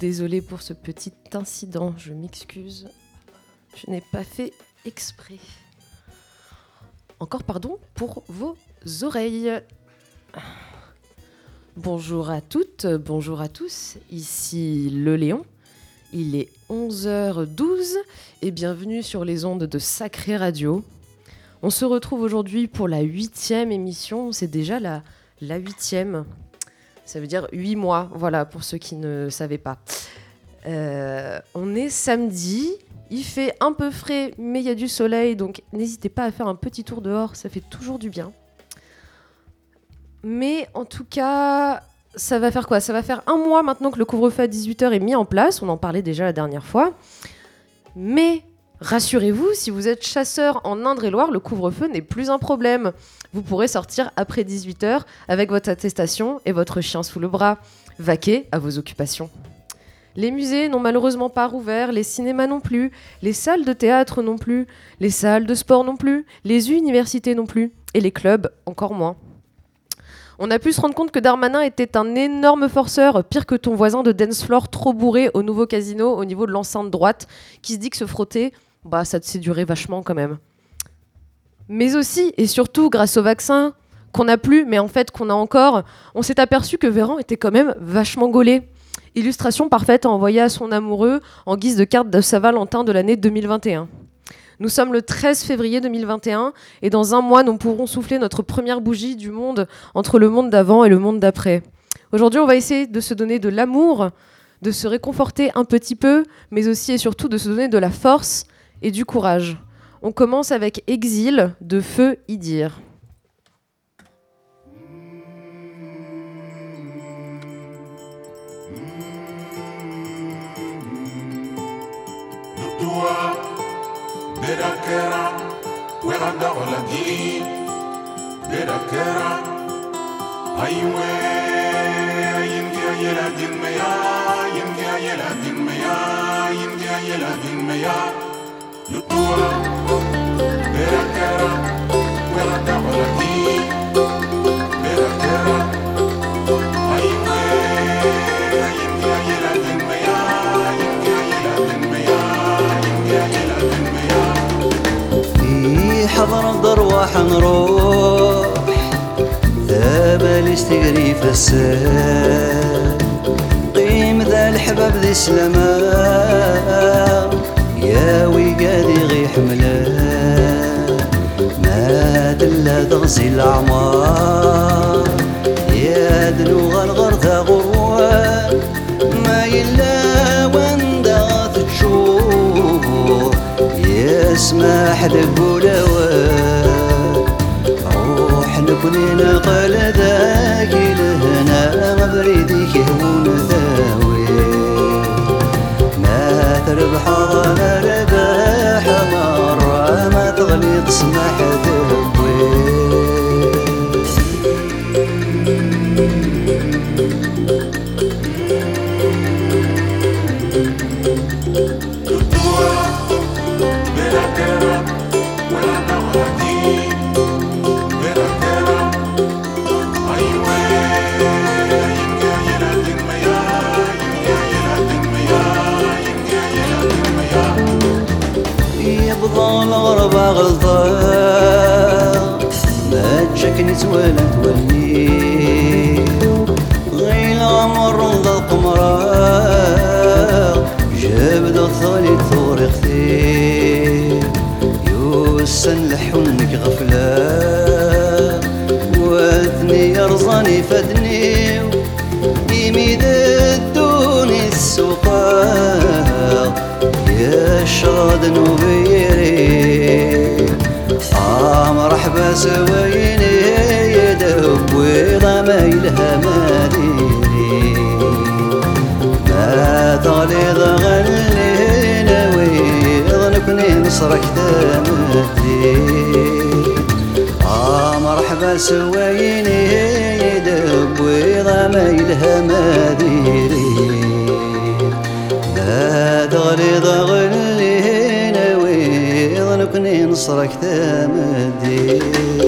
Désolée pour ce petit incident, je m'excuse. Je n'ai pas fait exprès. Encore pardon pour vos oreilles. Bonjour à toutes, bonjour à tous, ici le Léon. Il est 11h12 et bienvenue sur les ondes de Sacré Radio. On se retrouve aujourd'hui pour la huitième émission, c'est déjà la, la huitième. Ça veut dire huit mois, voilà, pour ceux qui ne savaient pas. Euh, on est samedi, il fait un peu frais, mais il y a du soleil, donc n'hésitez pas à faire un petit tour dehors, ça fait toujours du bien. Mais en tout cas, ça va faire quoi? Ça va faire un mois maintenant que le couvre-feu à 18h est mis en place, on en parlait déjà la dernière fois. Mais rassurez-vous, si vous êtes chasseur en Indre-et-Loire, le couvre-feu n'est plus un problème. Vous pourrez sortir après 18h avec votre attestation et votre chien sous le bras. Vaquer à vos occupations. Les musées n'ont malheureusement pas rouvert, les cinémas non plus, les salles de théâtre non plus, les salles de sport non plus, les universités non plus, et les clubs encore moins. On a pu se rendre compte que Darmanin était un énorme forceur, pire que ton voisin de dance floor trop bourré au nouveau casino au niveau de l'enceinte droite, qui se dit que se frotter, bah ça s'est duré vachement quand même. Mais aussi et surtout grâce au vaccin qu'on n'a plus, mais en fait qu'on a encore, on s'est aperçu que Véran était quand même vachement gaulé. Illustration parfaite à envoyer à son amoureux en guise de carte de Saint-Valentin de l'année 2021. Nous sommes le 13 février 2021 et dans un mois, nous pourrons souffler notre première bougie du monde entre le monde d'avant et le monde d'après. Aujourd'hui, on va essayer de se donner de l'amour, de se réconforter un petit peu, mais aussi et surtout de se donner de la force et du courage. On commence avec Exil de Feu Idir. حضر الضرواح نروح ذاب تجري في السهل قيم ذا الحباب ذي سلامة. يا ويقادي غي حملان ما دل دغزي العمار يا دلو غرغر ذا ما يلا وان دغات تشوف يا سماح لقول روح نبني نقل ذاك لهنا مبريدي كهون هون ربحها غنى ربحها مرة ما تغلي تسمح ذنب غلطك ما جاك نتوالد ولي غير عمر نضل قمرة جاب دخالي ثوري خثير يوسن لحنك غفلة واثني يرزاني فدني يميد الدوني السوقات يا شاد نبيري بس ويني يدب وضمي الهماديني ما طالي ضغلني نوي نصرك تمدي آه مرحبا سويني يدب وضمي الهماديني ما طالي derdini sarak demedi.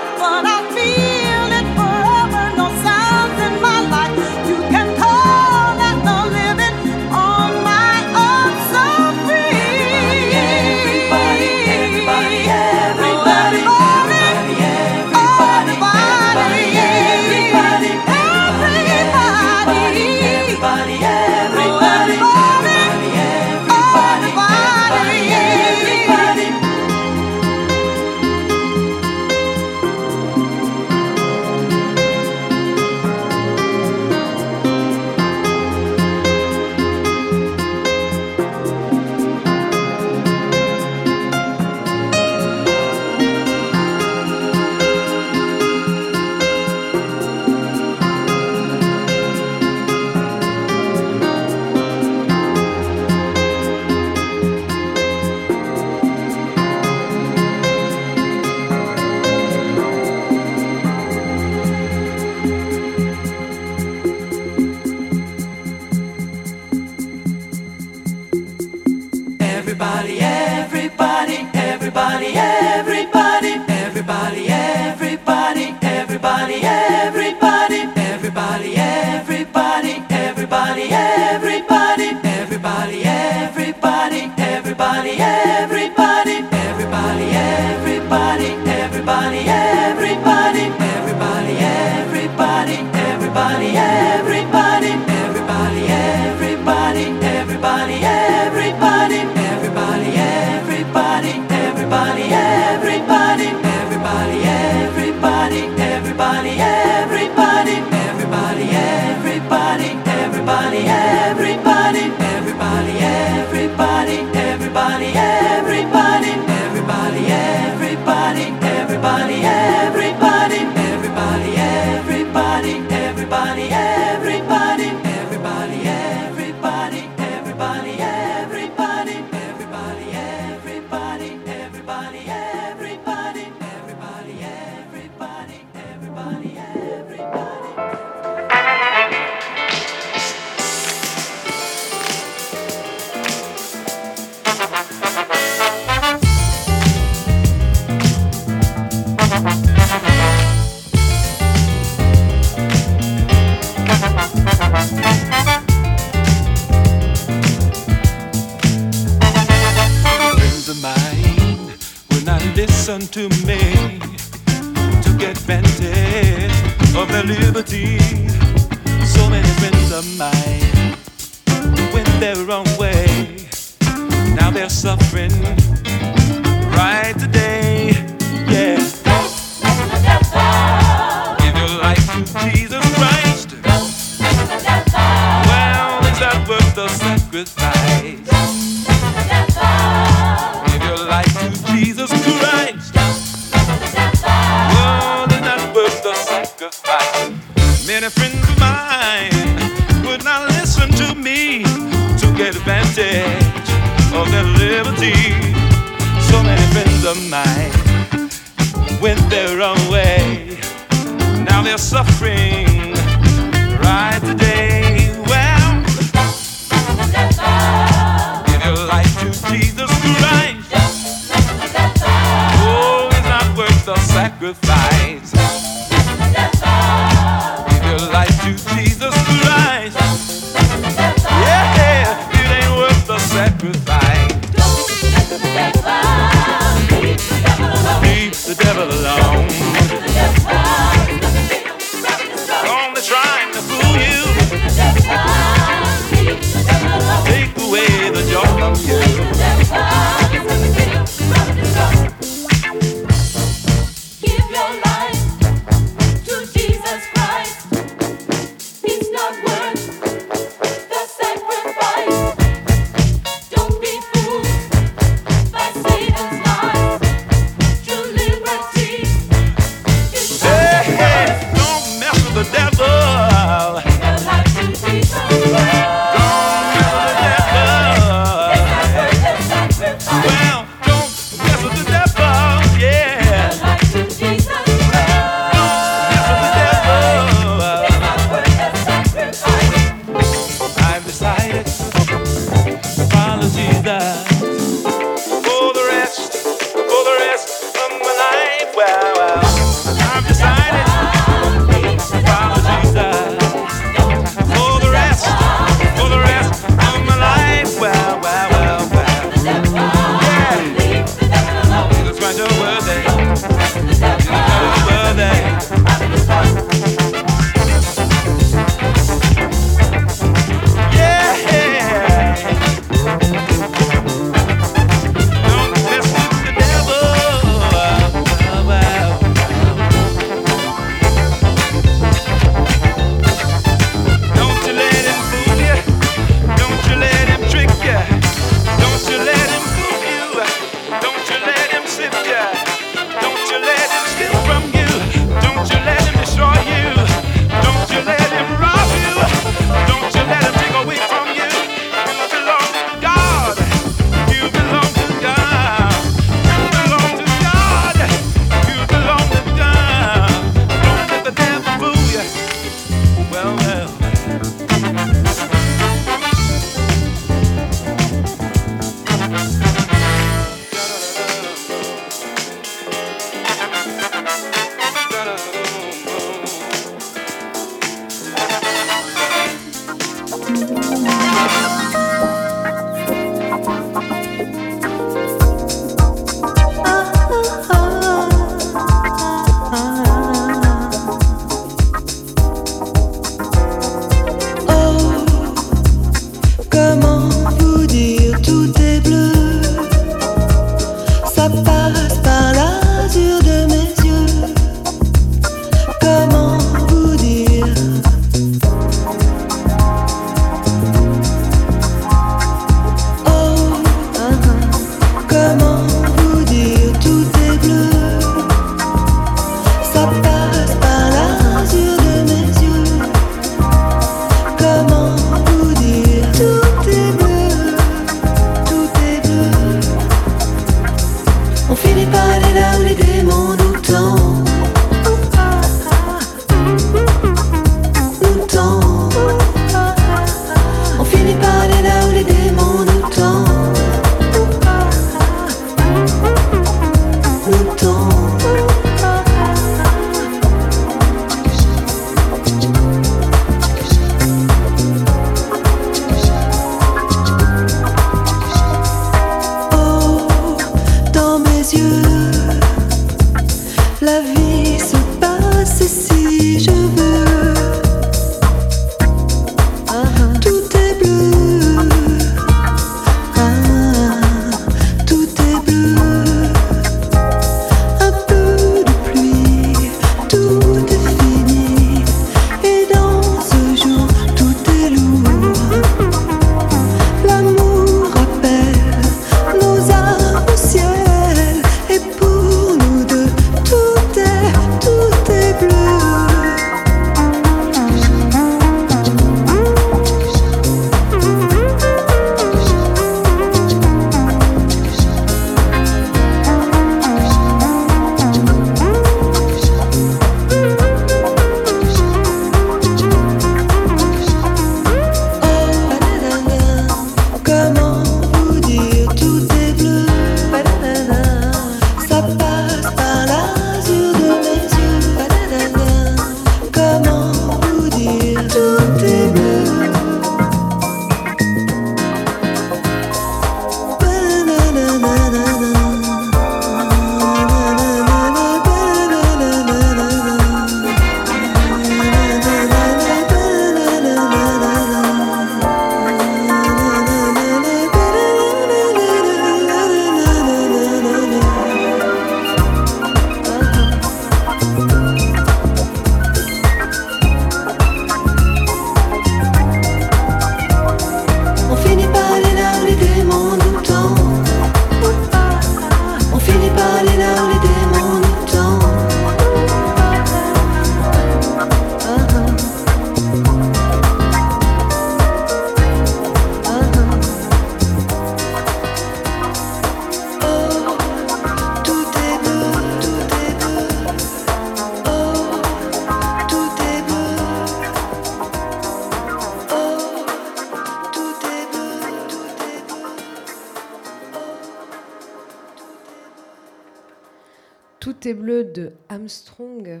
Armstrong,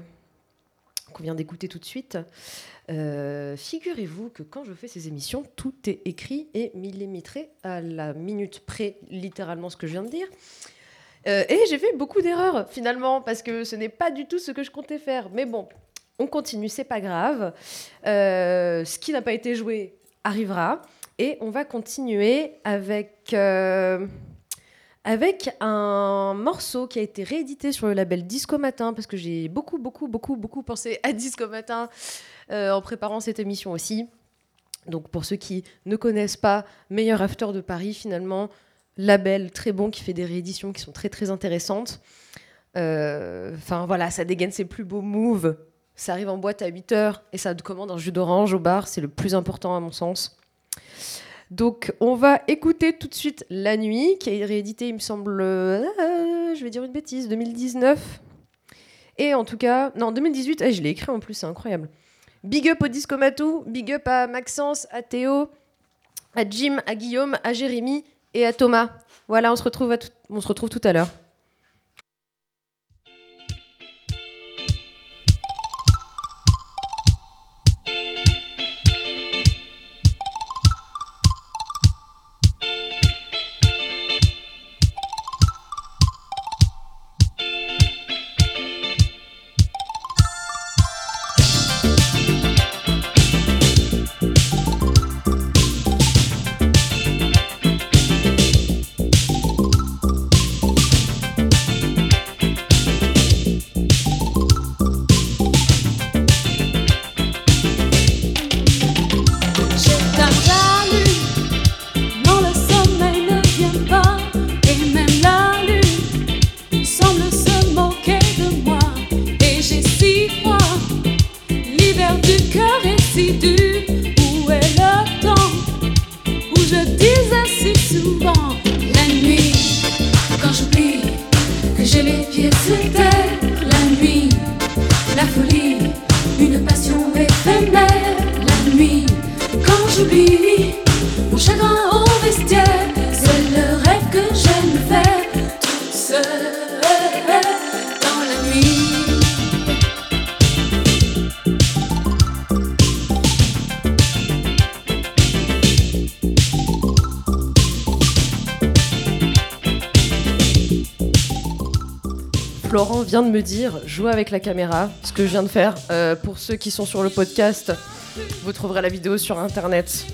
qu'on vient d'écouter tout de suite. Euh, Figurez-vous que quand je fais ces émissions, tout est écrit et millimétré à la minute près, littéralement ce que je viens de dire. Euh, et j'ai fait beaucoup d'erreurs finalement, parce que ce n'est pas du tout ce que je comptais faire. Mais bon, on continue, c'est pas grave. Euh, ce qui n'a pas été joué arrivera. Et on va continuer avec, avec un morceau qui a été réédité sur le label Disco Matin, parce que j'ai beaucoup, beaucoup, beaucoup, beaucoup pensé à Disco Matin euh, en préparant cette émission aussi. Donc pour ceux qui ne connaissent pas, Meilleur After de Paris, finalement, label très bon qui fait des rééditions qui sont très très intéressantes. Euh, Enfin voilà, ça dégaine ses plus beaux moves. Ça arrive en boîte à 8h et ça te commande un jus d'orange au bar, c'est le plus important à mon sens. Donc on va écouter tout de suite La Nuit, qui est réédité, il me semble, euh, je vais dire une bêtise, 2019. Et en tout cas, non, 2018, eh, je l'ai écrit en plus, c'est incroyable. Big up au Disco Matou, big up à Maxence, à Théo, à Jim, à Guillaume, à Jérémy et à Thomas. Voilà, on se retrouve, on se retrouve tout à l'heure. Me dire jouer avec la caméra, ce que je viens de faire. Euh, pour ceux qui sont sur le podcast, vous trouverez la vidéo sur internet.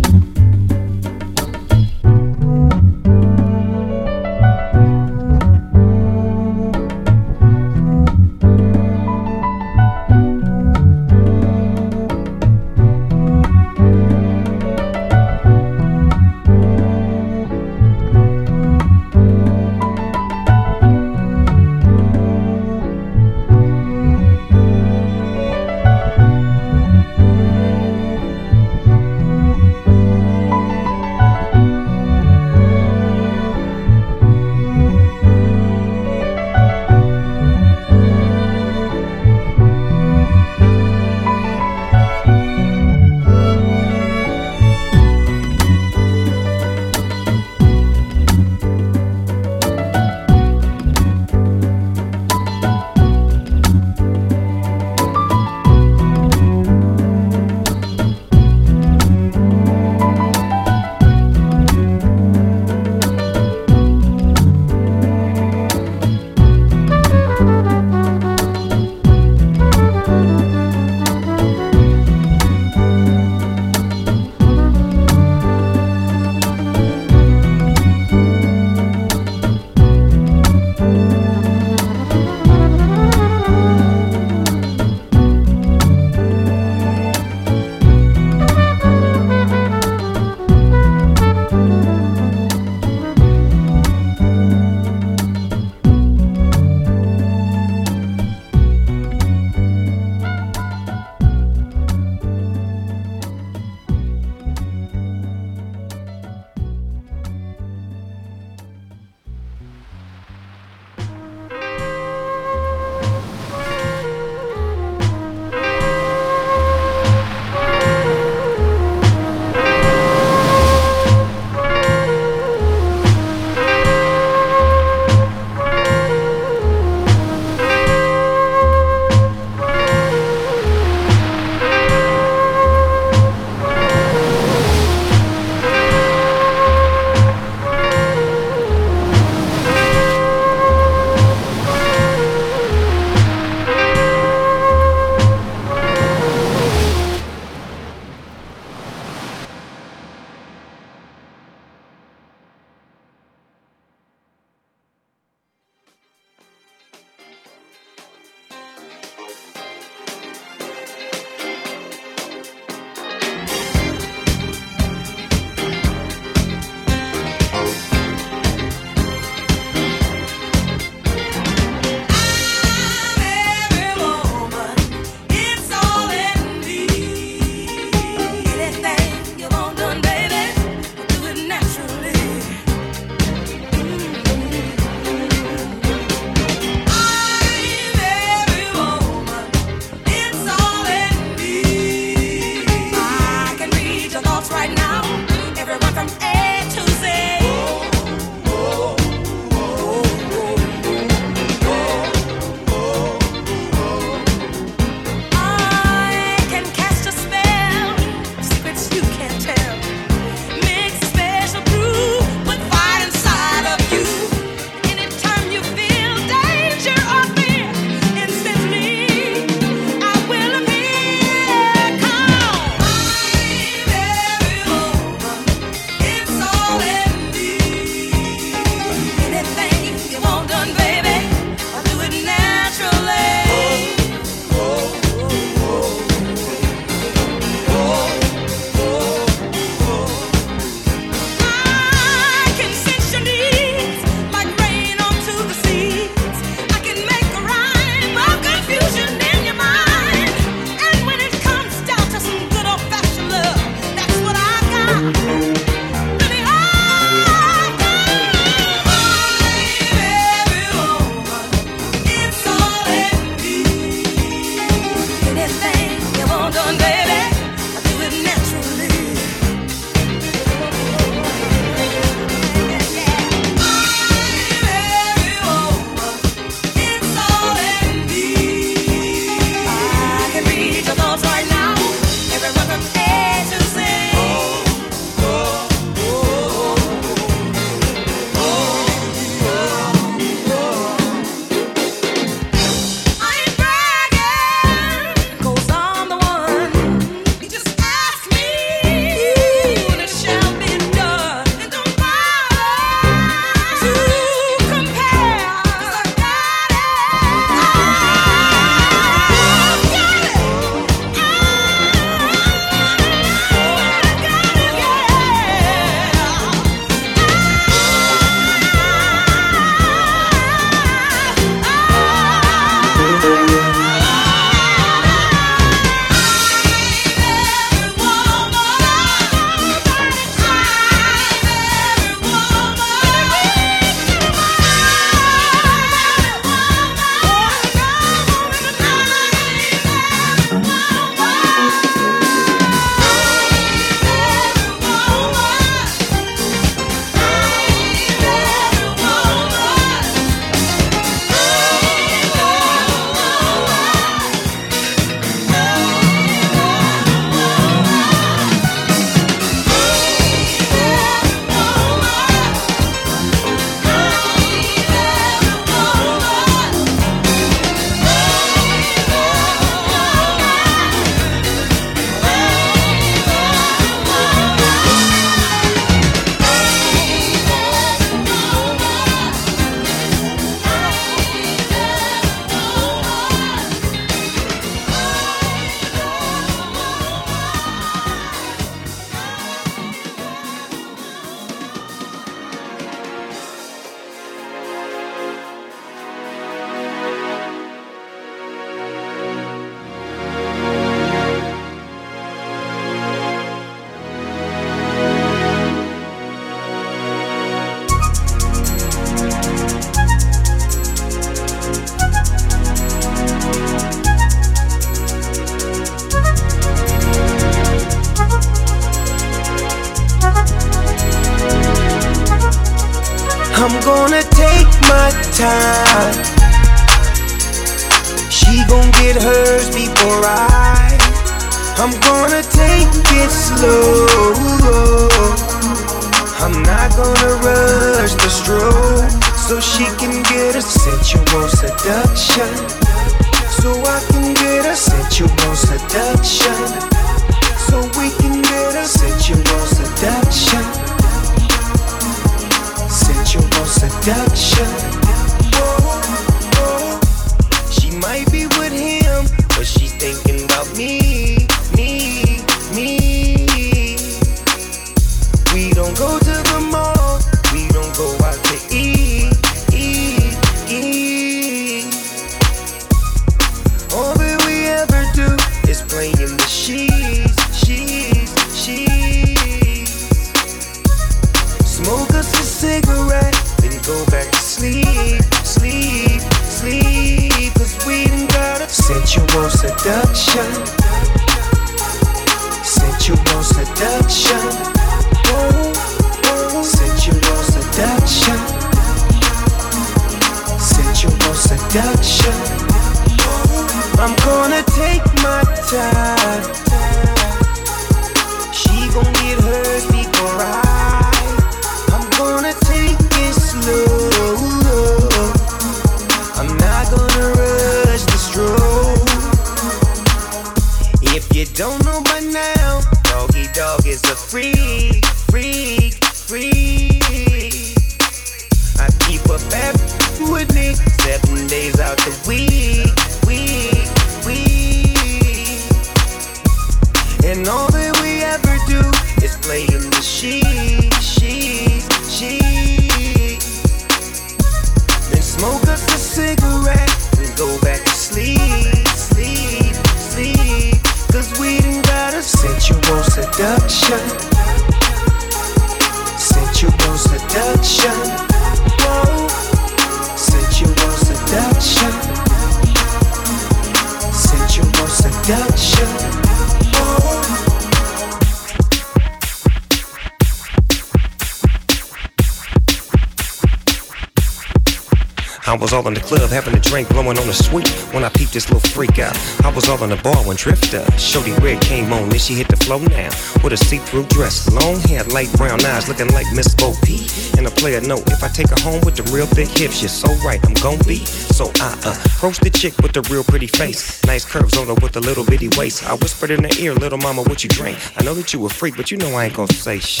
I was all in the bar when Drifter, Shorty Red came on, then she hit the flow now. With a see-through dress, long hair, light brown eyes, looking like Miss Bo Peep. And a player note, if I take her home with the real thick hips, you're so right, I'm gon' be. So I uh, approached the chick with the real pretty face, nice curves on her with a little bitty waist. I whispered in her ear, little mama, what you drink? I know that you a freak, but you know I ain't gon' say shh.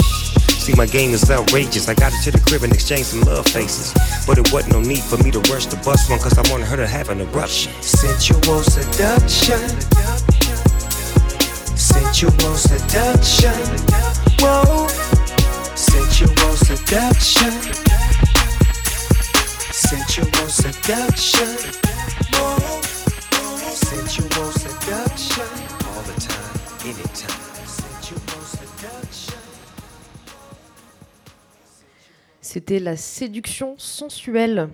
See, my game is outrageous. I got her to the crib and exchanged some love faces. But it wasn't no need for me to rush the bus one, cause I wanted her to have an eruption. Sensual seduction. Sensual seduction. Whoa. Sensual seduction. Sensual seduction. Whoa. Sensual seduction. All the time, anytime. Sensual seduction. C'était la séduction sensuelle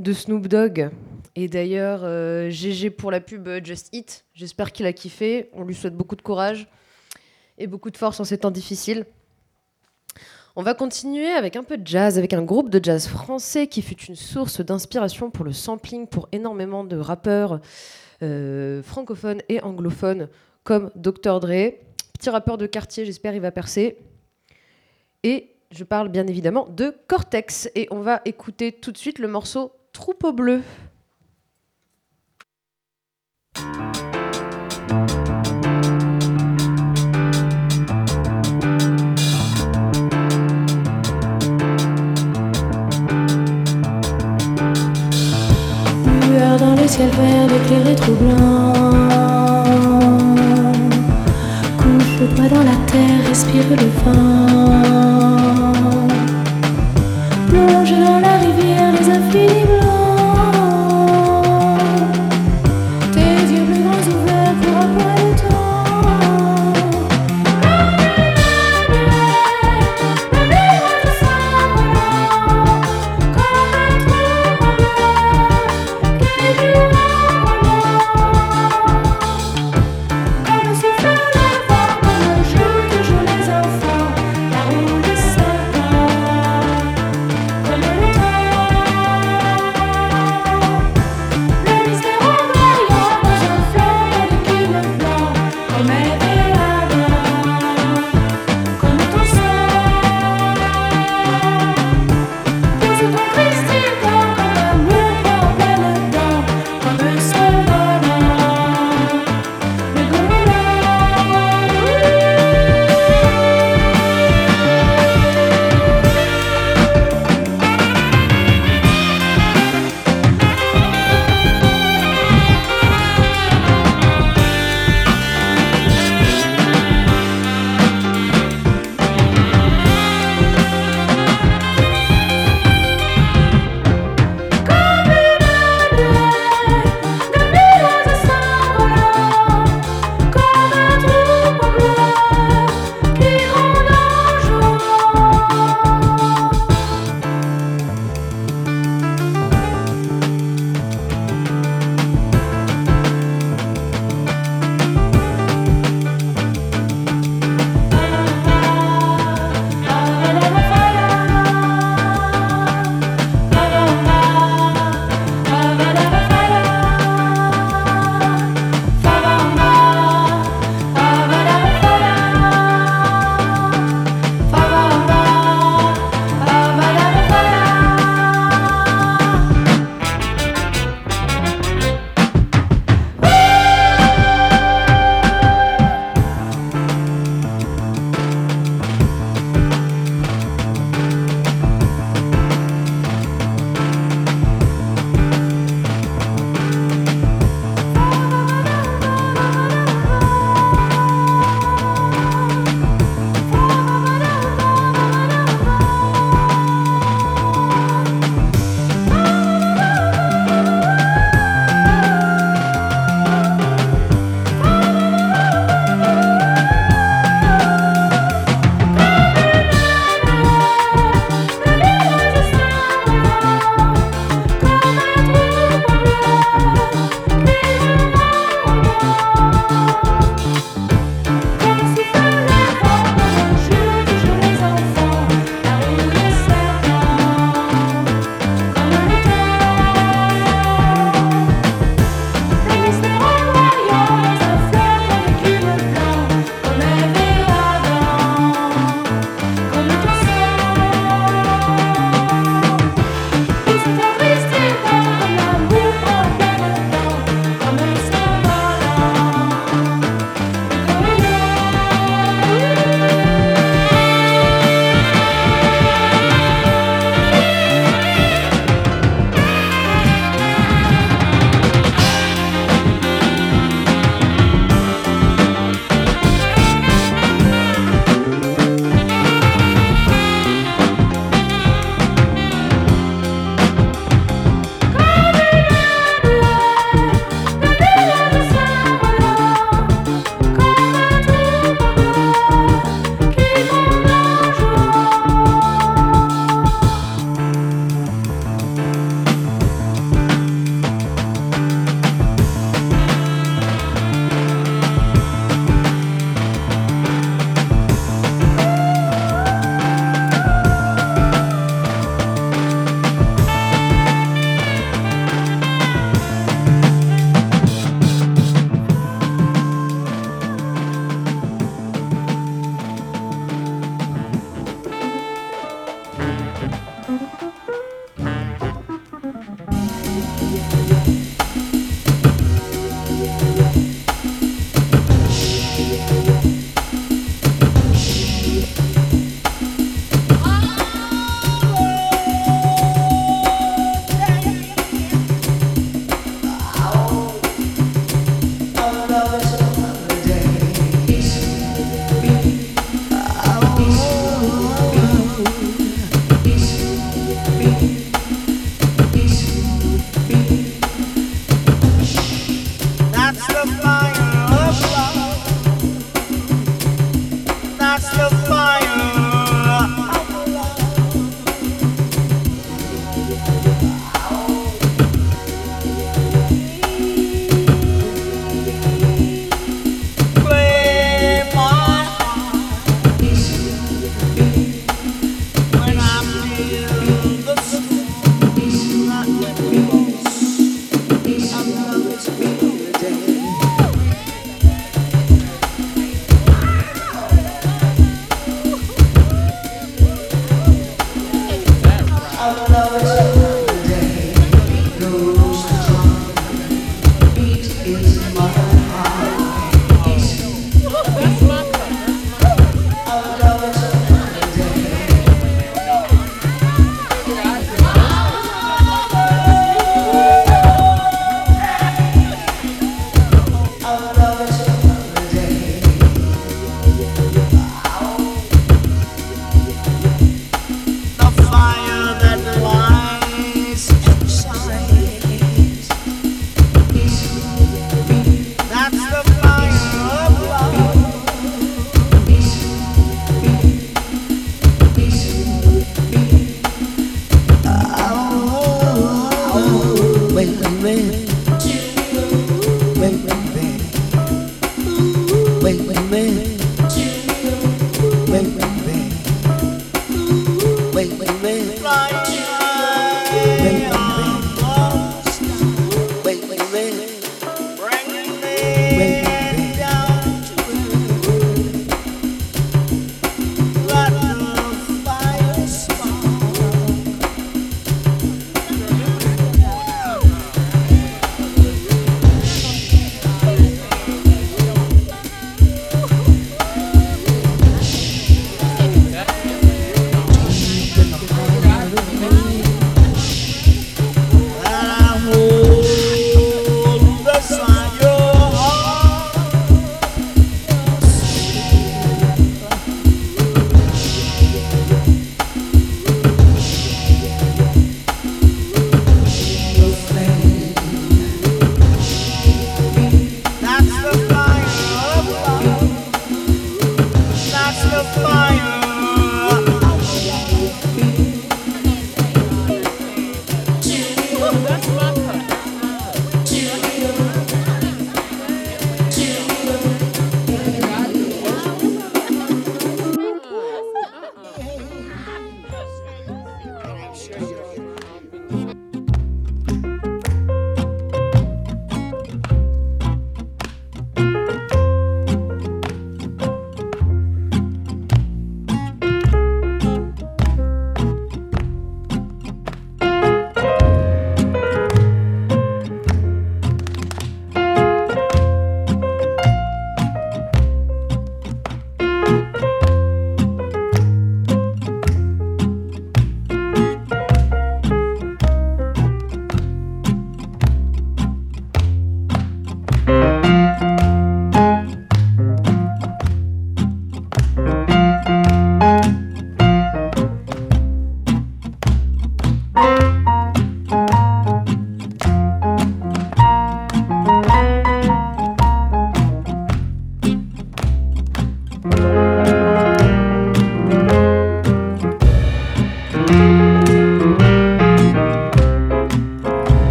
de Snoop Dogg. Et d'ailleurs, euh, GG pour la pub euh, Just Eat. J'espère qu'il a kiffé. On lui souhaite beaucoup de courage et beaucoup de force en ces temps difficiles. On va continuer avec un peu de jazz, avec un groupe de jazz français qui fut une source d'inspiration pour le sampling pour énormément de rappeurs euh, francophones et anglophones comme Dr. Dre. Petit rappeur de quartier, j'espère il va percer. Et je parle bien évidemment de Cortex. Et on va écouter tout de suite le morceau Troupeau bleu. Lueur dans le ciel vert éclairé troublant. Couche-toi dans la terre, respire le vent.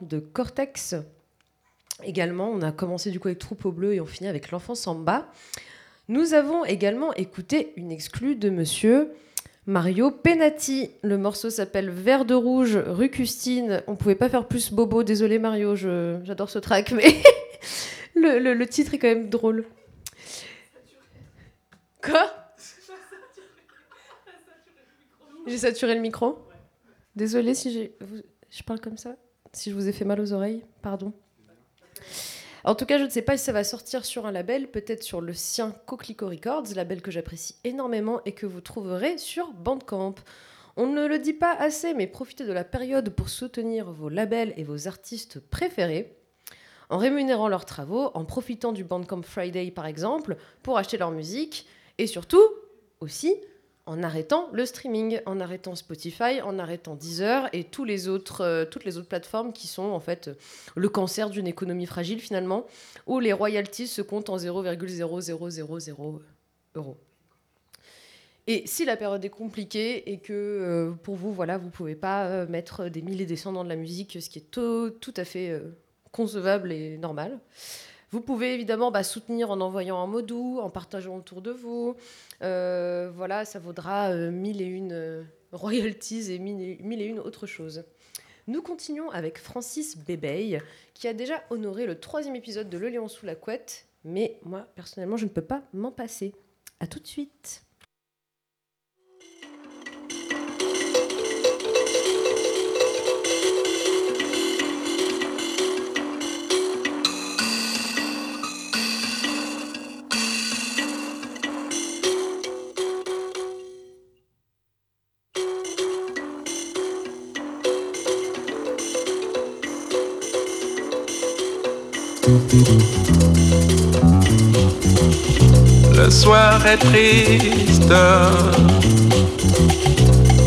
De Cortex. Également, on a commencé du coup avec Troupeau Bleu et on finit avec L'enfant samba. Nous avons également écouté une exclue de monsieur Mario Penati. Le morceau s'appelle Vert de rouge, rue Custine. On pouvait pas faire plus bobo, désolé Mario, j'adore ce track, mais le, le- titre est quand même drôle. Quoi? J'ai saturé le micro Désolé si je parle comme ça. Si je vous ai fait mal aux oreilles, pardon. En tout cas, je ne sais pas si ça va sortir sur un label, peut-être sur le sien Coquelicot Records, label que j'apprécie énormément et que vous trouverez sur Bandcamp. On ne le dit pas assez, mais profitez de la période pour soutenir vos labels et vos artistes préférés en rémunérant leurs travaux, en profitant du Bandcamp Friday par exemple, pour acheter leur musique, et surtout aussi en arrêtant le streaming, en arrêtant Spotify, en arrêtant Deezer et euh, toutes les autres plateformes qui sont en fait euh, le cancer d'une économie fragile finalement, où les royalties se comptent en 0,0000 euros. Et si la période est compliquée et que euh, pour vous, voilà, vous pouvez pas mettre des milliers et des cents dans de la musique, ce qui est tout, à fait concevable et normal. Vous pouvez évidemment bah, soutenir en envoyant un mot doux, en partageant autour de vous. Euh, voilà, ça vaudra euh, mille et une euh, royalties et mille et, une autres choses. Nous continuons avec Francis Bébey, qui a déjà honoré le troisième épisode de Le Lion sous la couette, mais moi, personnellement, je ne peux pas m'en passer. À tout de suite. Triste,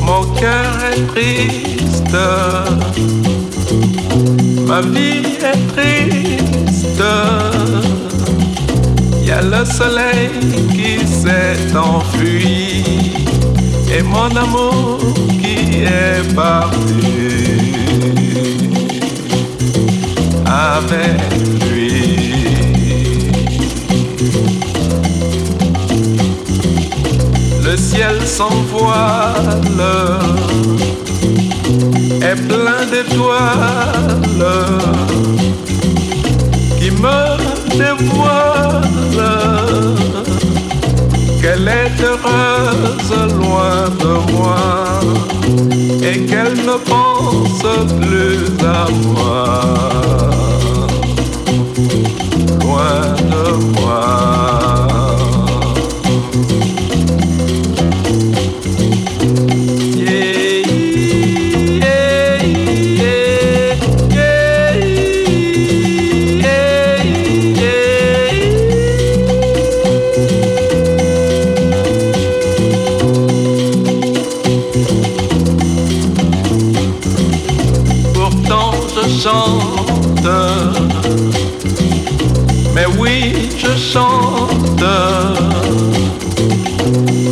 mon cœur est triste, ma vie est triste. Il y a le soleil qui s'est enfui et mon amour qui est parti. Avec ciel sans voile est plein d'étoiles qui me dévoilent qu'elle est heureuse loin de moi et qu'elle ne pense plus à moi. Loin de moi.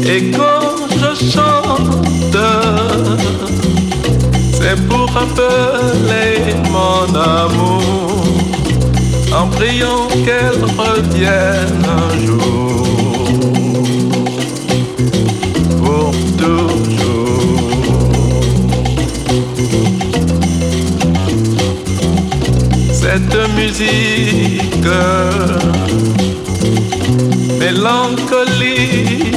Et quand je chante, c'est pour rappeler mon amour, en priant qu'elle revienne un jour, pour toujours. Cette musique mélancolique,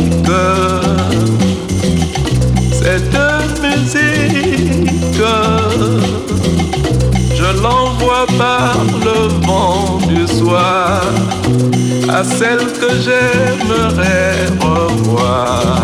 cette musique, je l'envoie par le vent du soir à celle que j'aimerais revoir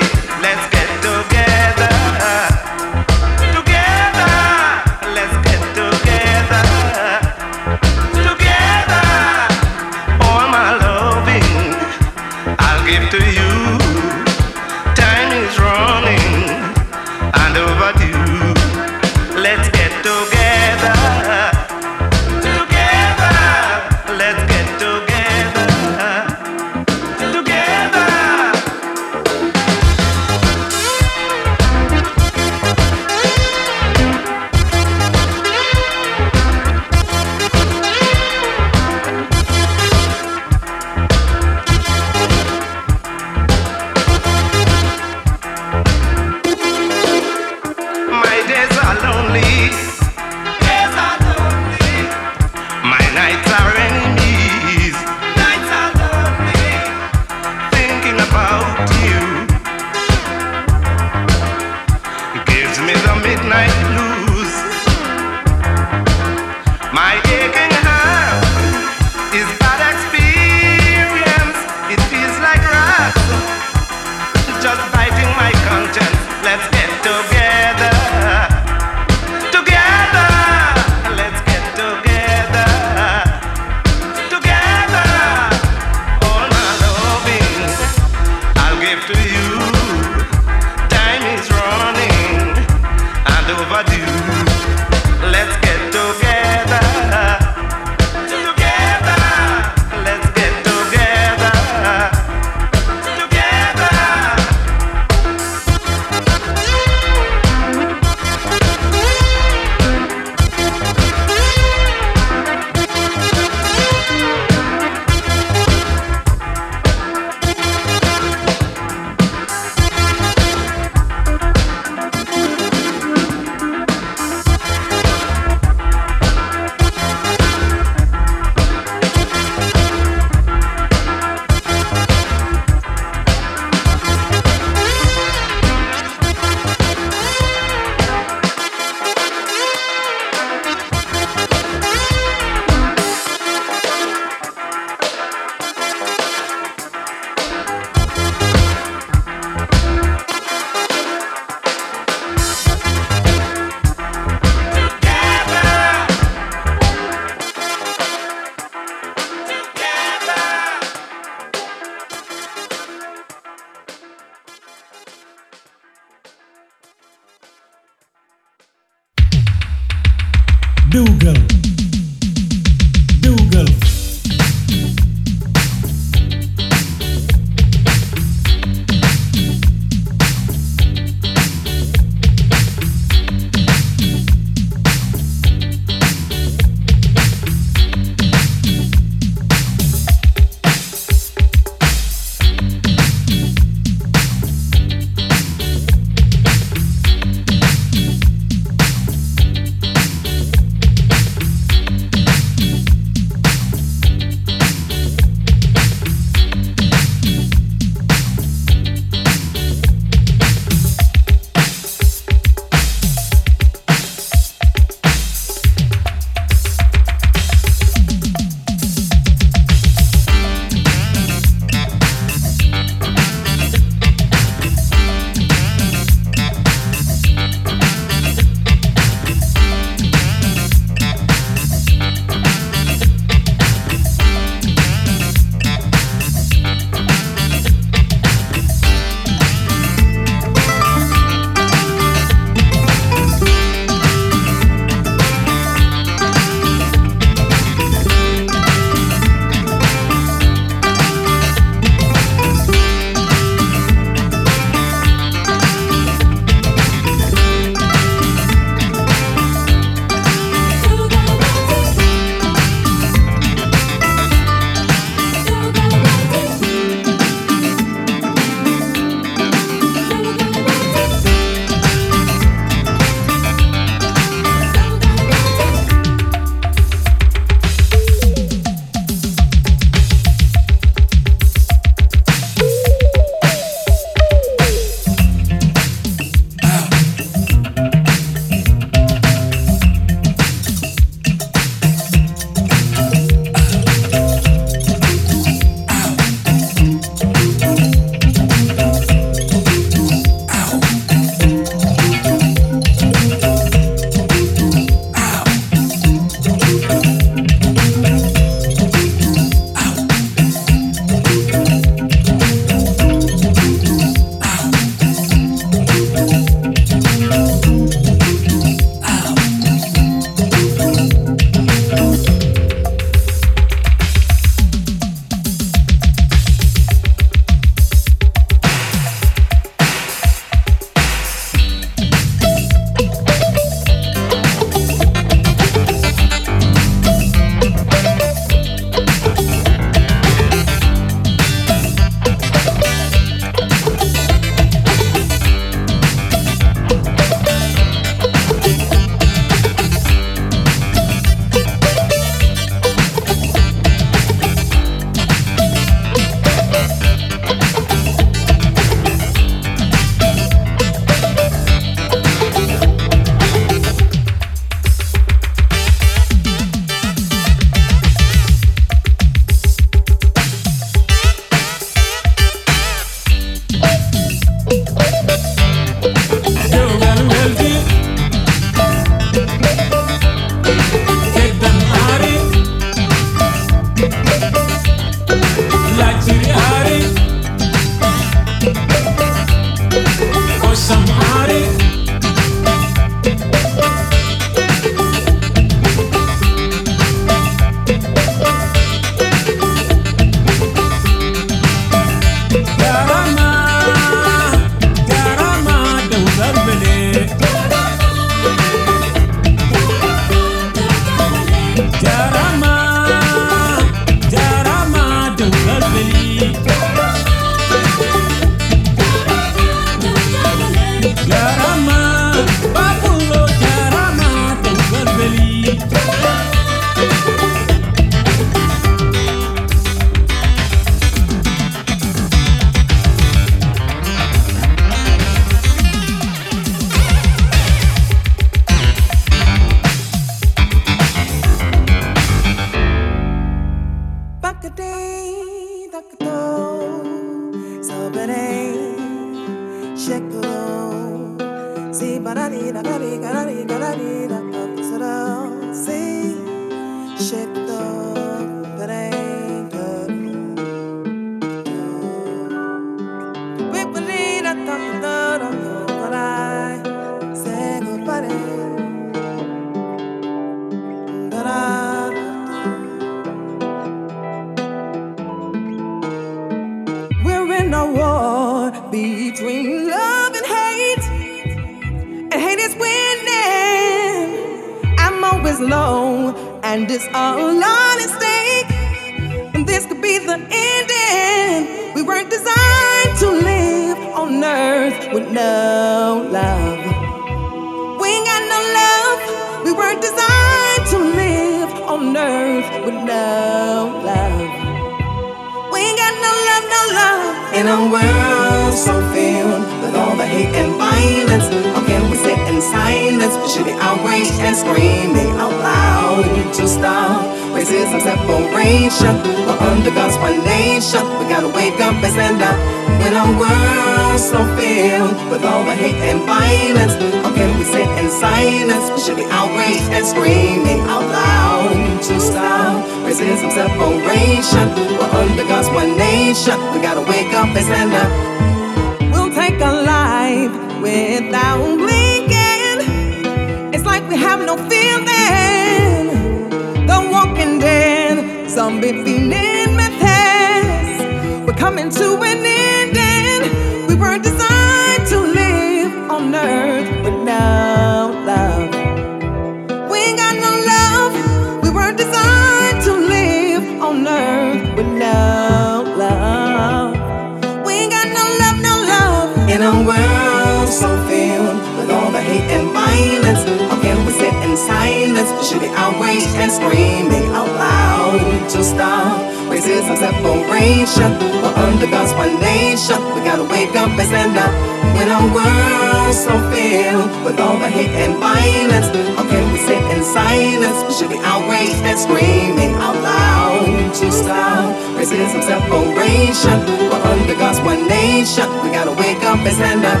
We should be and screaming out loud. To stop racism, separation. We're under God's one nation. We gotta wake up and stand up. In a world so filled with all the hate and violence, how can we sit in silence? We should be outraged and screaming out loud. To stop racism, separation. We're under God's one nation. We gotta wake up and stand up.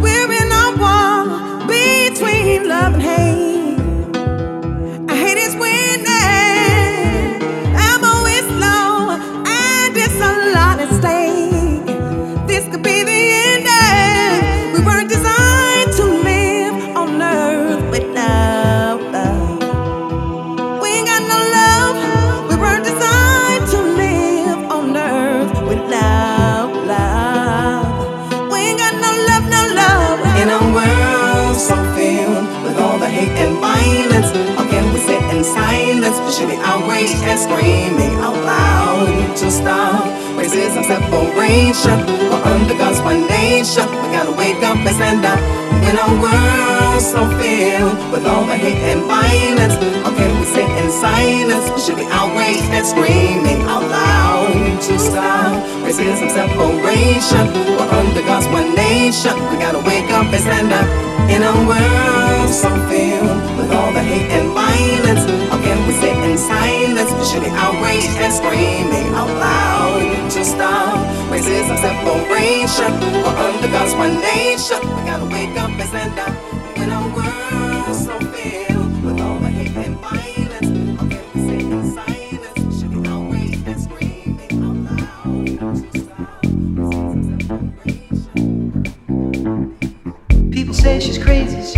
We're in a war between love and. Hate and screaming out loud. To stop racism, separation. We're under God's one nation. We gotta wake up and stand up. In a world so filled with all the hate and violence, how can we sit in silence? We should be outraged and screaming out loud. To stop racism, separation. We're under God's one nation. We gotta wake up and stand up. In a world so filled with all the hate and violence, how can we sit in silence? We should be outraged and screaming out loud. To stop racism, separation. We're under God's one nation. We gotta wake up and stand up. In a world so filled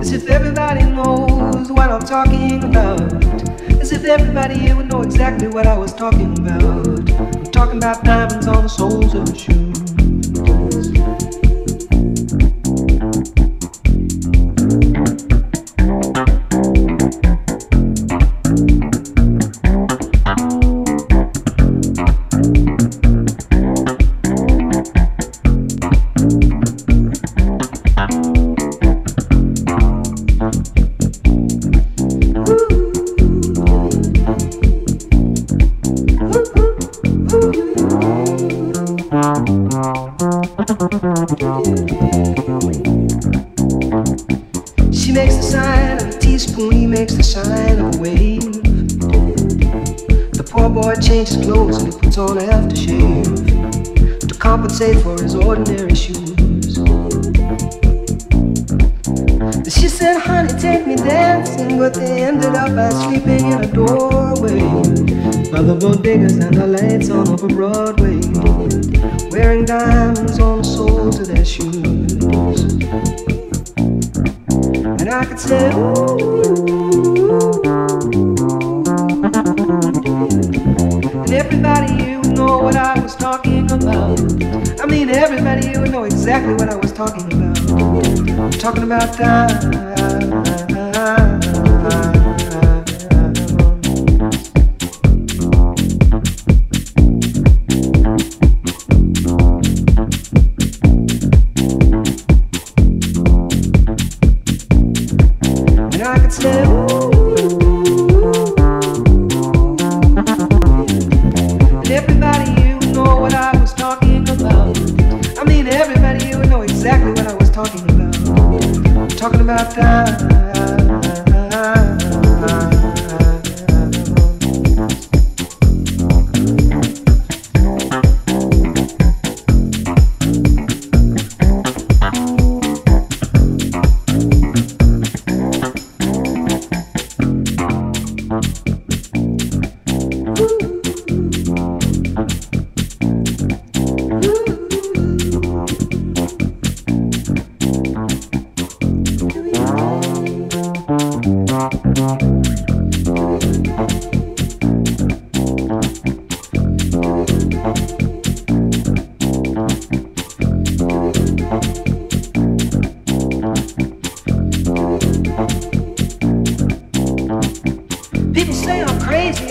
as if everybody knows what I'm talking about. As if everybody here would know exactly what I was talking about. I'm talking about diamonds on the soles of shoes.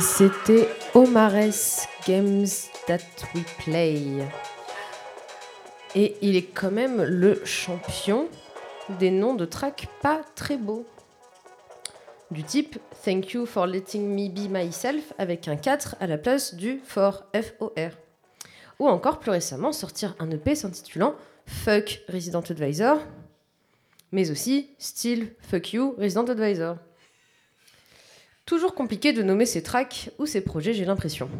C'était Omares Games That We Play. Et il est quand même le champion des noms de tracks pas très beaux. Du type Thank you for letting me be myself avec un 4 à la place du for F-O-R. Ou encore plus récemment sortir un EP s'intitulant Fuck Resident Advisor, mais aussi Still Fuck You Resident Advisor. Toujours compliqué de nommer ces tracks ou ces projets, j'ai l'impression.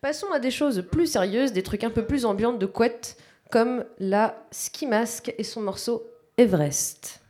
Passons à des choses plus sérieuses, des trucs un peu plus ambiantes de couette, comme la Ski Mask et son morceau Everest.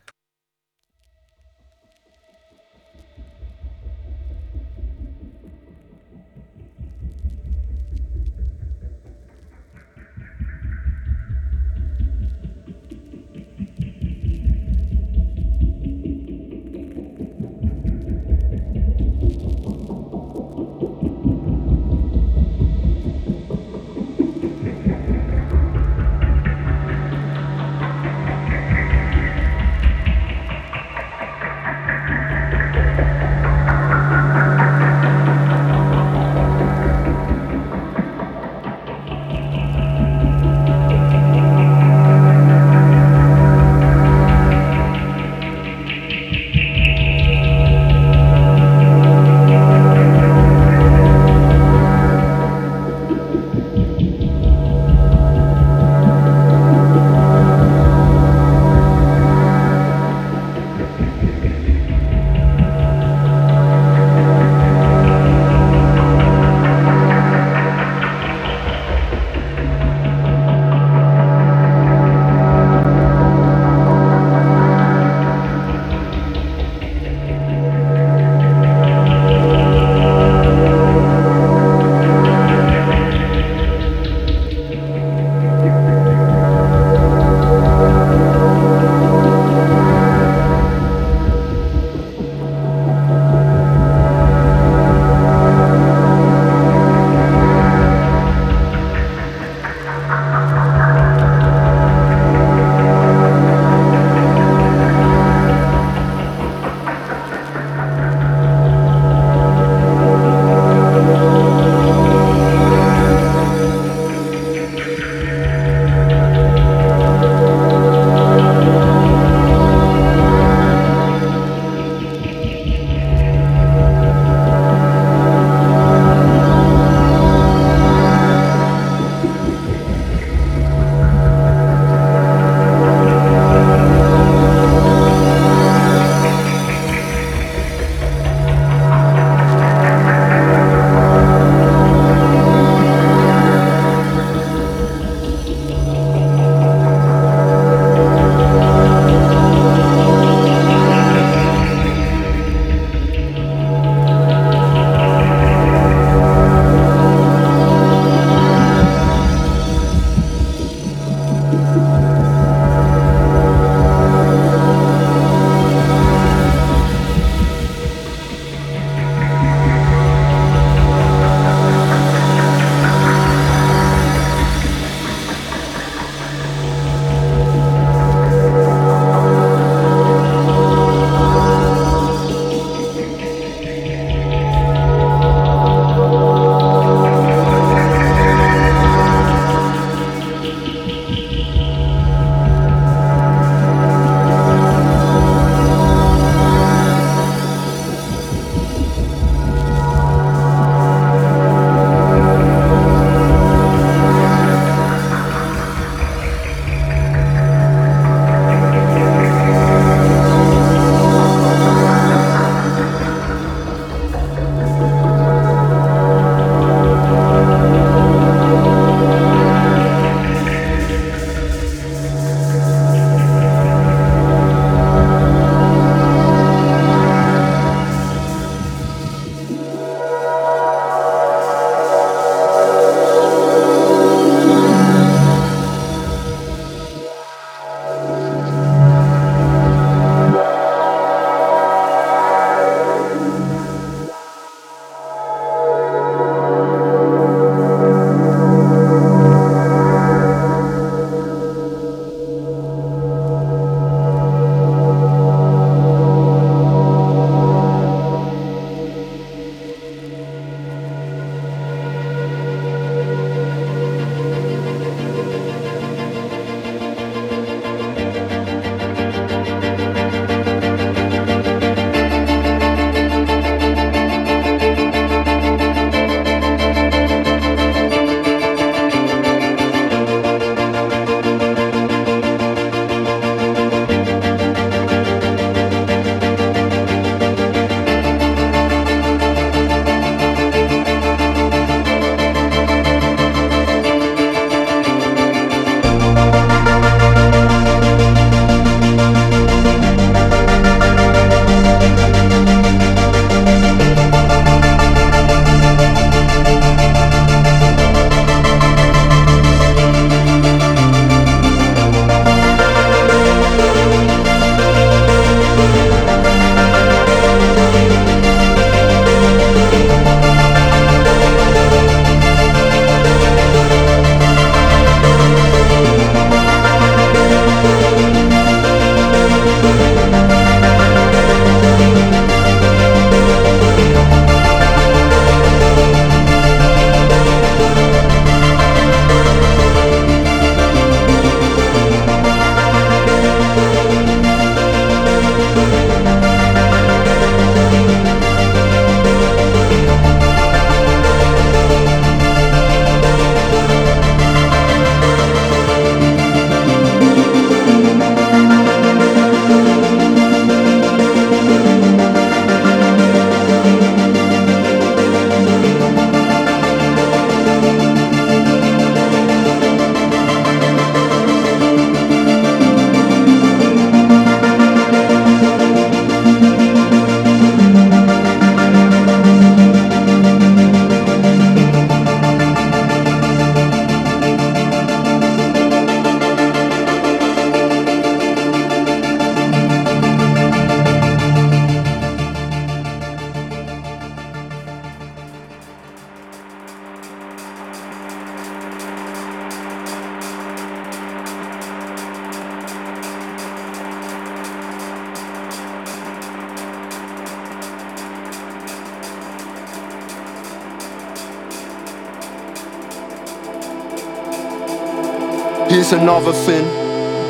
Another thing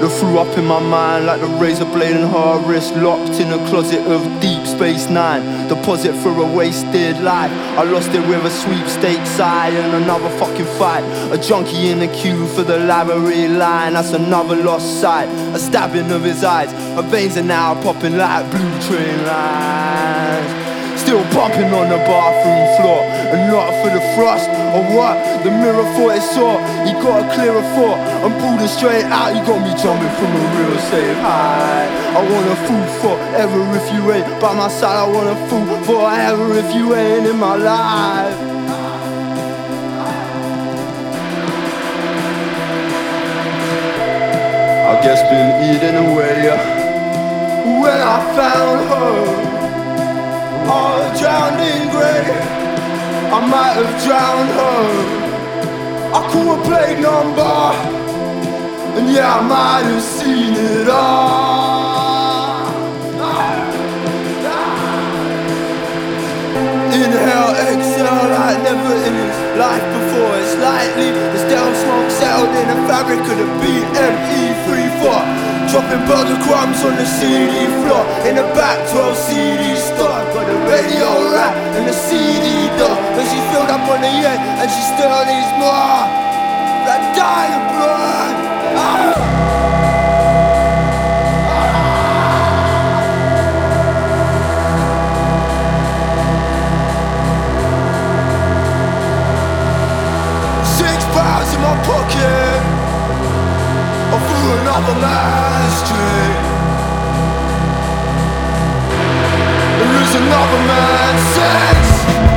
that flew up in my mind like the razor blade in her wrist, locked in a closet of Deep Space Nine. Deposit for a wasted life. I lost it with a sweepstakes eye and another fucking fight. A junkie in the queue for the library line. That's another lost sight. A stabbing of his eyes. Her veins are now popping like blue train lines. Still pumping on the bathroom floor And not for the thrust or what? The mirror thought it saw He got a clearer thought. I'm pulling straight out You got me jumping from a real safe high I wanna fool forever if you ain't By my side. I wanna fool forever if you ain't in my life. I guess been eating away When I found her all drowned in grey. I might have drowned her. I call a plate number, and yeah, I might have seen it all. Inhale, exhale like never in his life before. It's lightly, the stale smoke settled in the fabric of the BME34. Dropping burger crumbs on the CD floor In the back 12 CD store the radio rack and the CD door. But she filled up on the end and she still needs more. That dying blood ah! Six pounds in my pocket. Or through another man's dream. Another man's sex.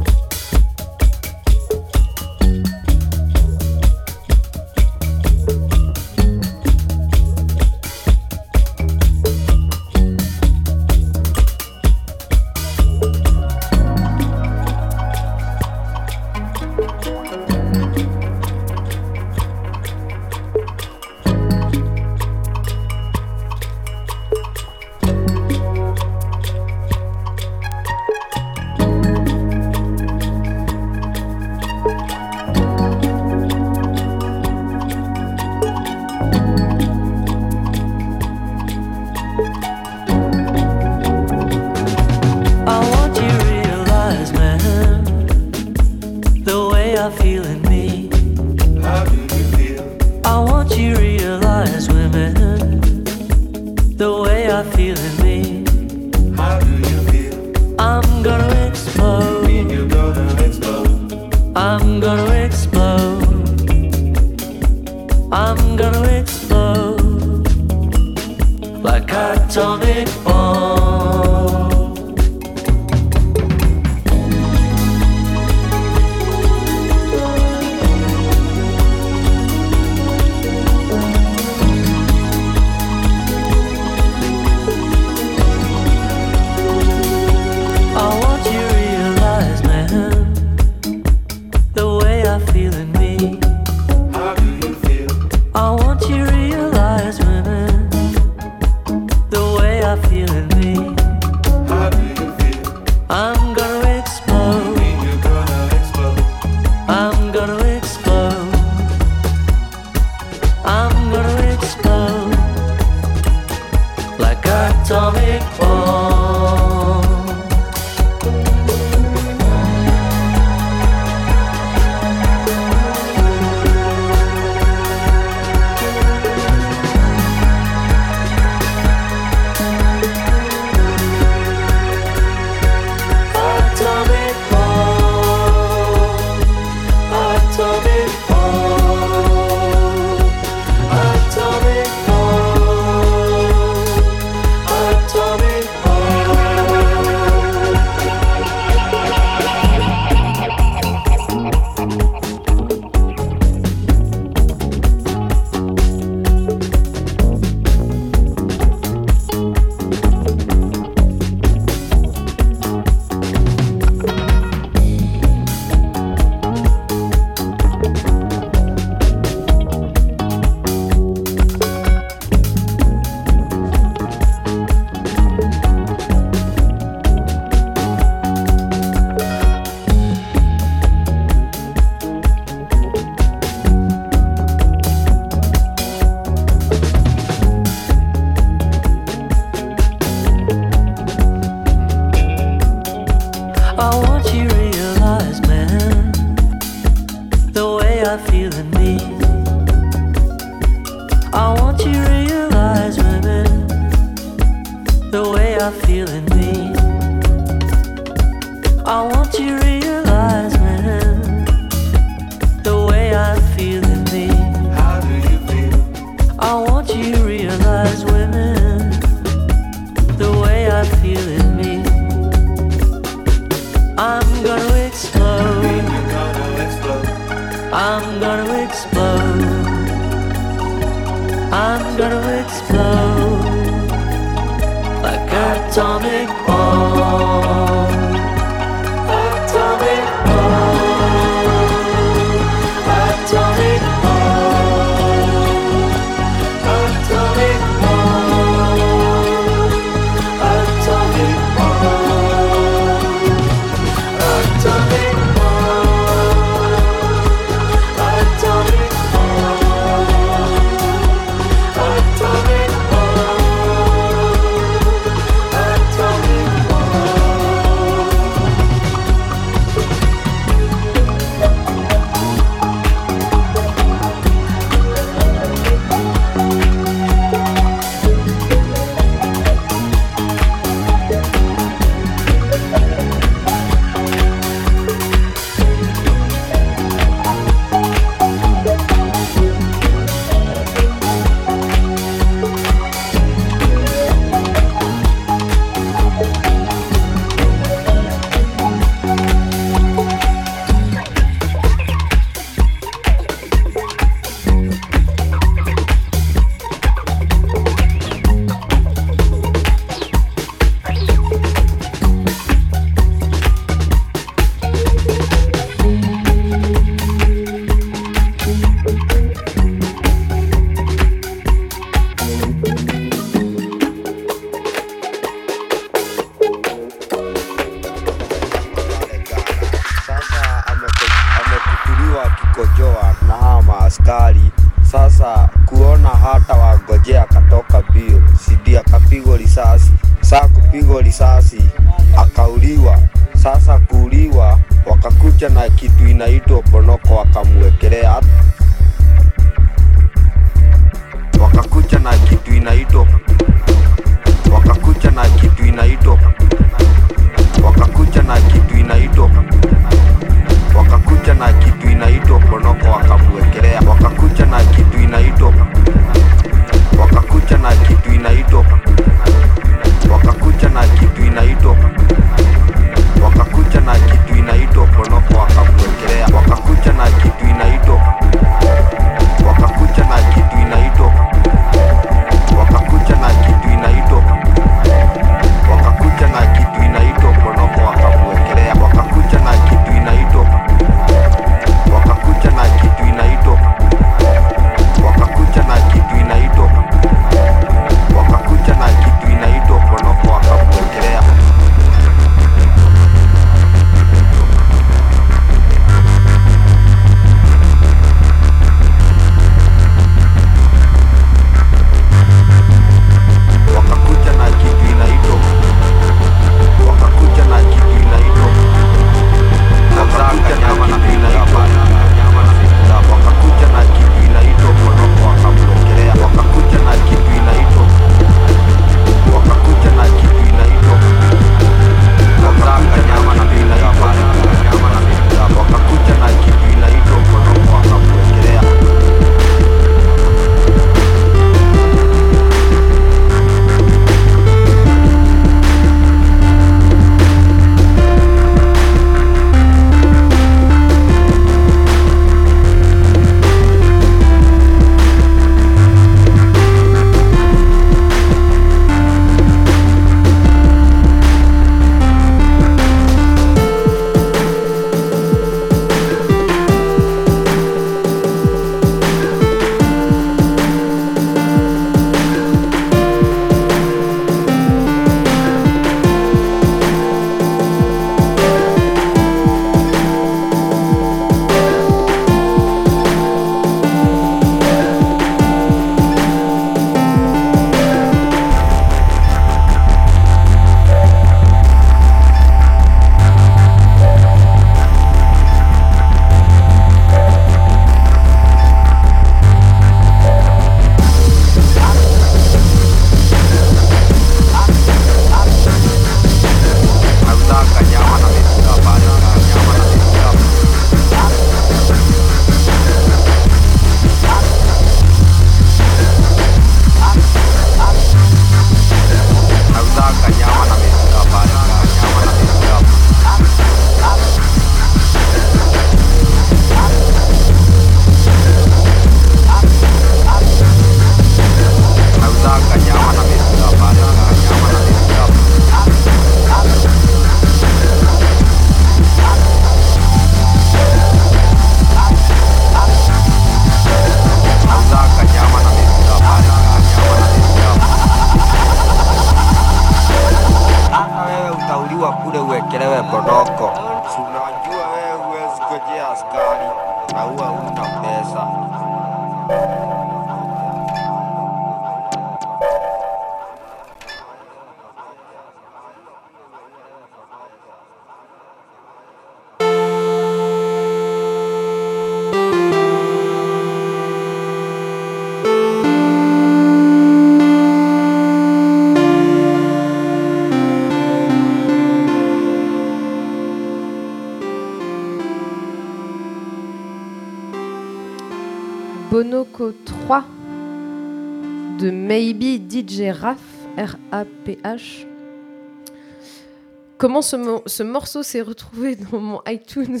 Comment ce morceau s'est retrouvé dans mon iTunes?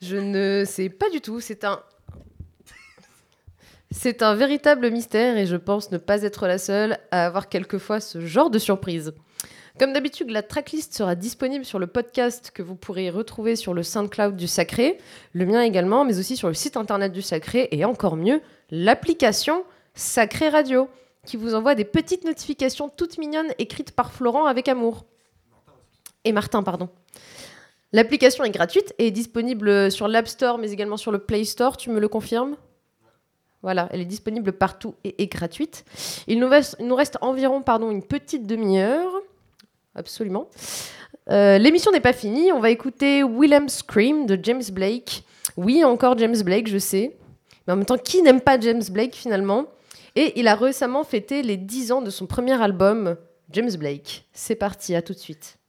Je ne sais pas du tout. C'est un. C'est un véritable mystère et je pense ne pas être la seule à avoir quelquefois ce genre de surprise. Comme d'habitude, la tracklist sera disponible sur le podcast que vous pourrez retrouver sur le SoundCloud du Sacré, le mien également, mais aussi sur le site internet du Sacré et encore mieux, l'application Sacré Radio qui vous envoie des petites notifications toutes mignonnes écrites par Florent avec amour. Et Martin, pardon. L'application est gratuite et est disponible sur l'App Store mais également sur le Play Store, tu me le confirmes? Voilà, elle est disponible partout et est gratuite. Il nous reste, environ pardon, une petite demi-heure. Absolument. Euh, L'émission n'est pas finie. On va écouter Willem Scream de James Blake. Oui, encore James Blake, je sais. Mais en même temps, qui n'aime pas James Blake finalement? Et il a récemment fêté les 10 ans de son premier album, James Blake. C'est parti, à tout de suite.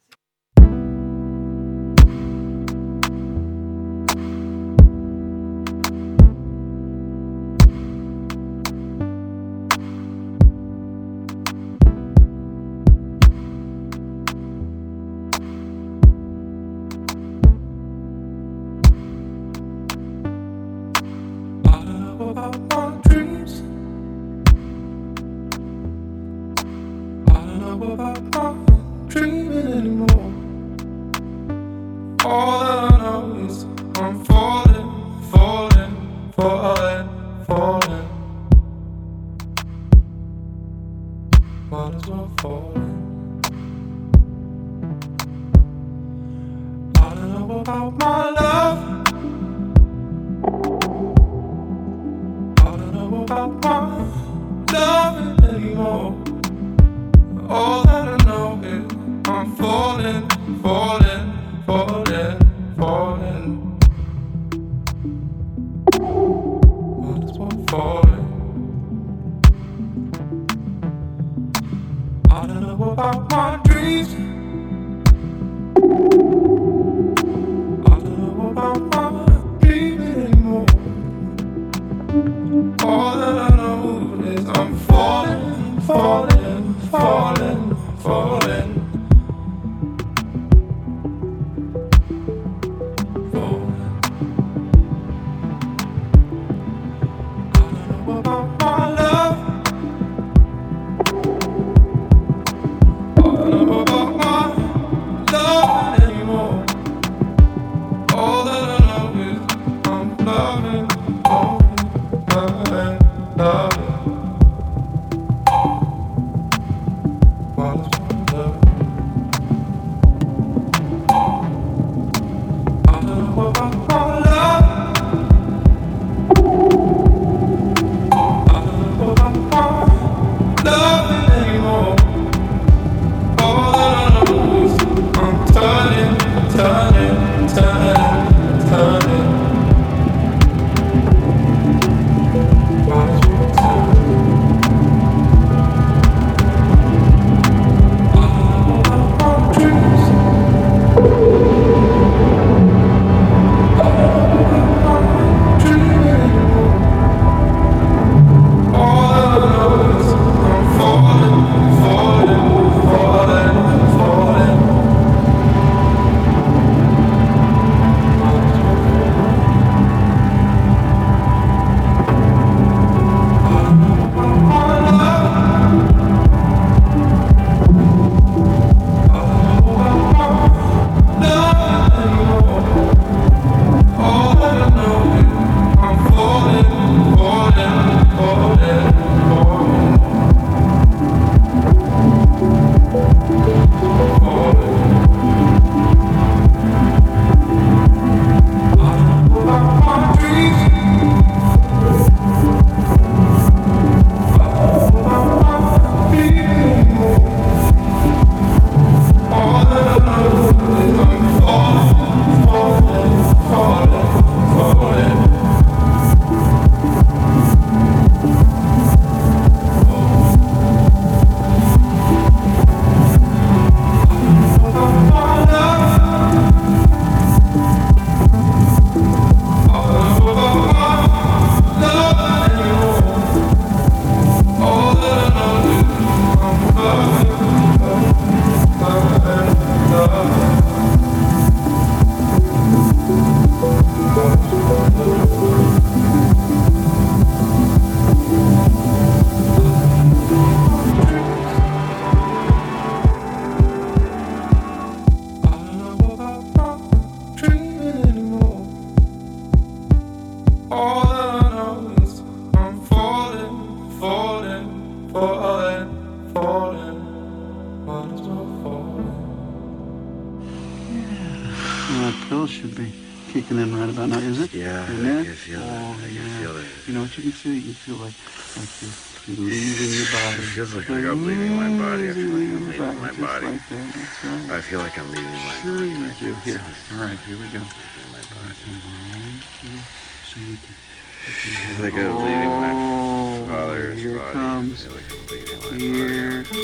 We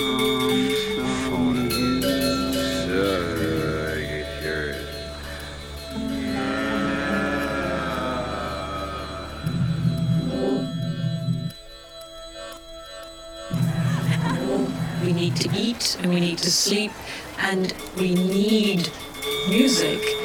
need to eat and we need to sleep and we need music.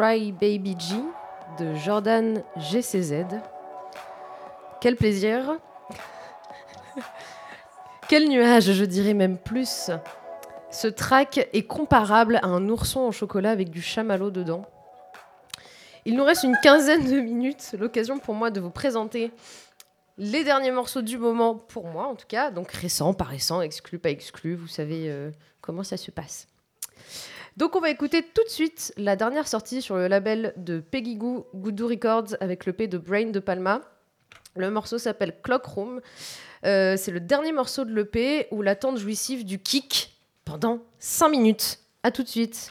Cry Baby G de Jordan GCZ. Quel plaisir. Quel nuage, je dirais même plus. Ce track est comparable à un ourson en chocolat avec du chamallow dedans. Il nous reste une quinzaine de minutes, l'occasion pour moi de vous présenter les derniers morceaux du moment, pour moi en tout cas, donc récents, pas récents, exclus, pas exclus, vous savez euh, comment ça se passe. Donc on va écouter tout de suite la dernière sortie sur le label de Peggy Goo, Goudou Records, avec le P de Brain de Palma. Le morceau s'appelle Clock Room. Euh, c'est le dernier morceau de l'EP où l'attente jouissive du kick pendant 5 minutes. A tout de suite.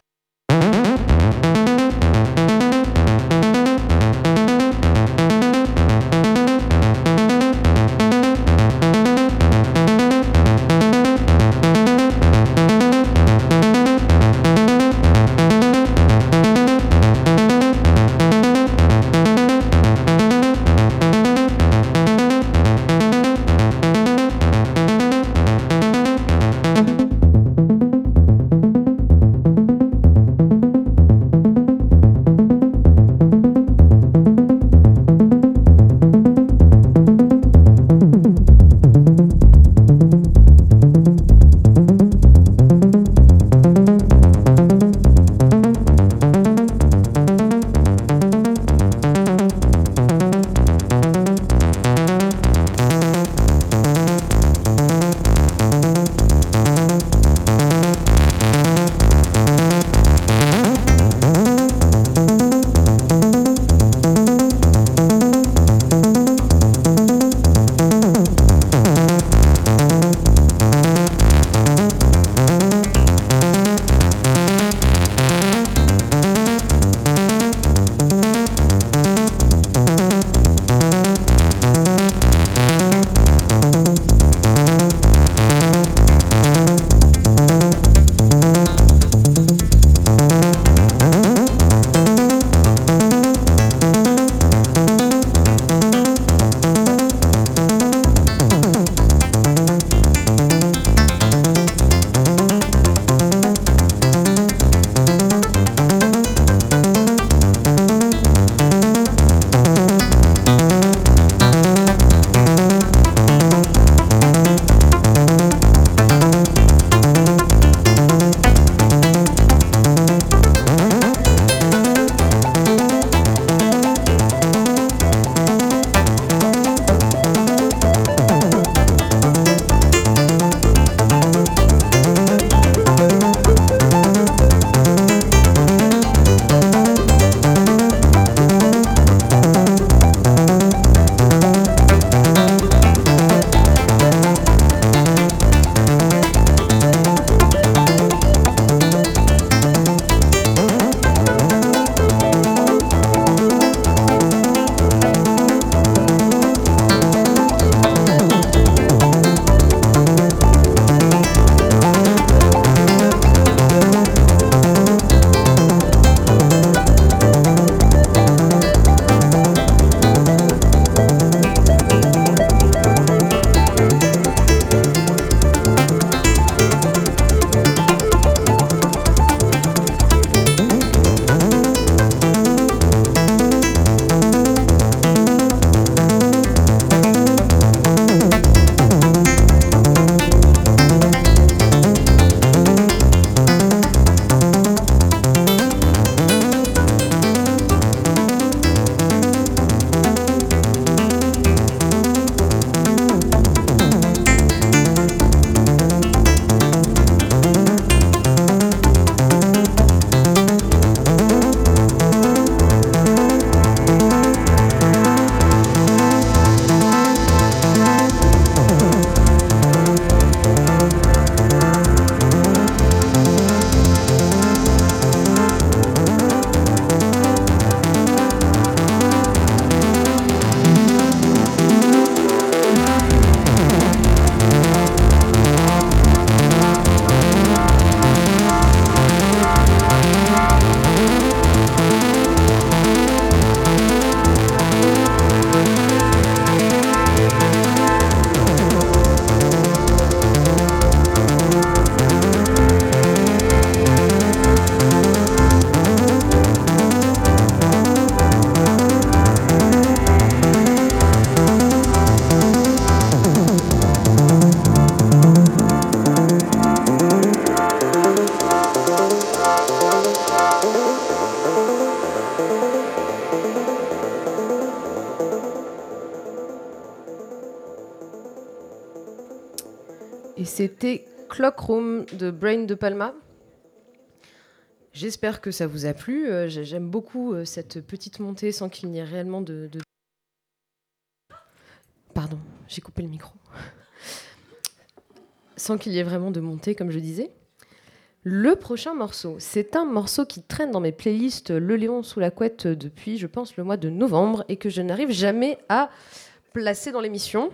Clockroom de Brain de Palma. J'espère que ça vous a plu. Euh, j'ai- J'aime beaucoup euh, cette petite montée sans qu'il n'y ait réellement de, de- Pardon, j'ai coupé le micro. Sans qu'il y ait vraiment de montée, comme je disais. Le prochain morceau, c'est un morceau qui traîne dans mes playlists Le Léon sous la couette depuis, je pense, le mois de novembre et que je n'arrive jamais à placer dans l'émission.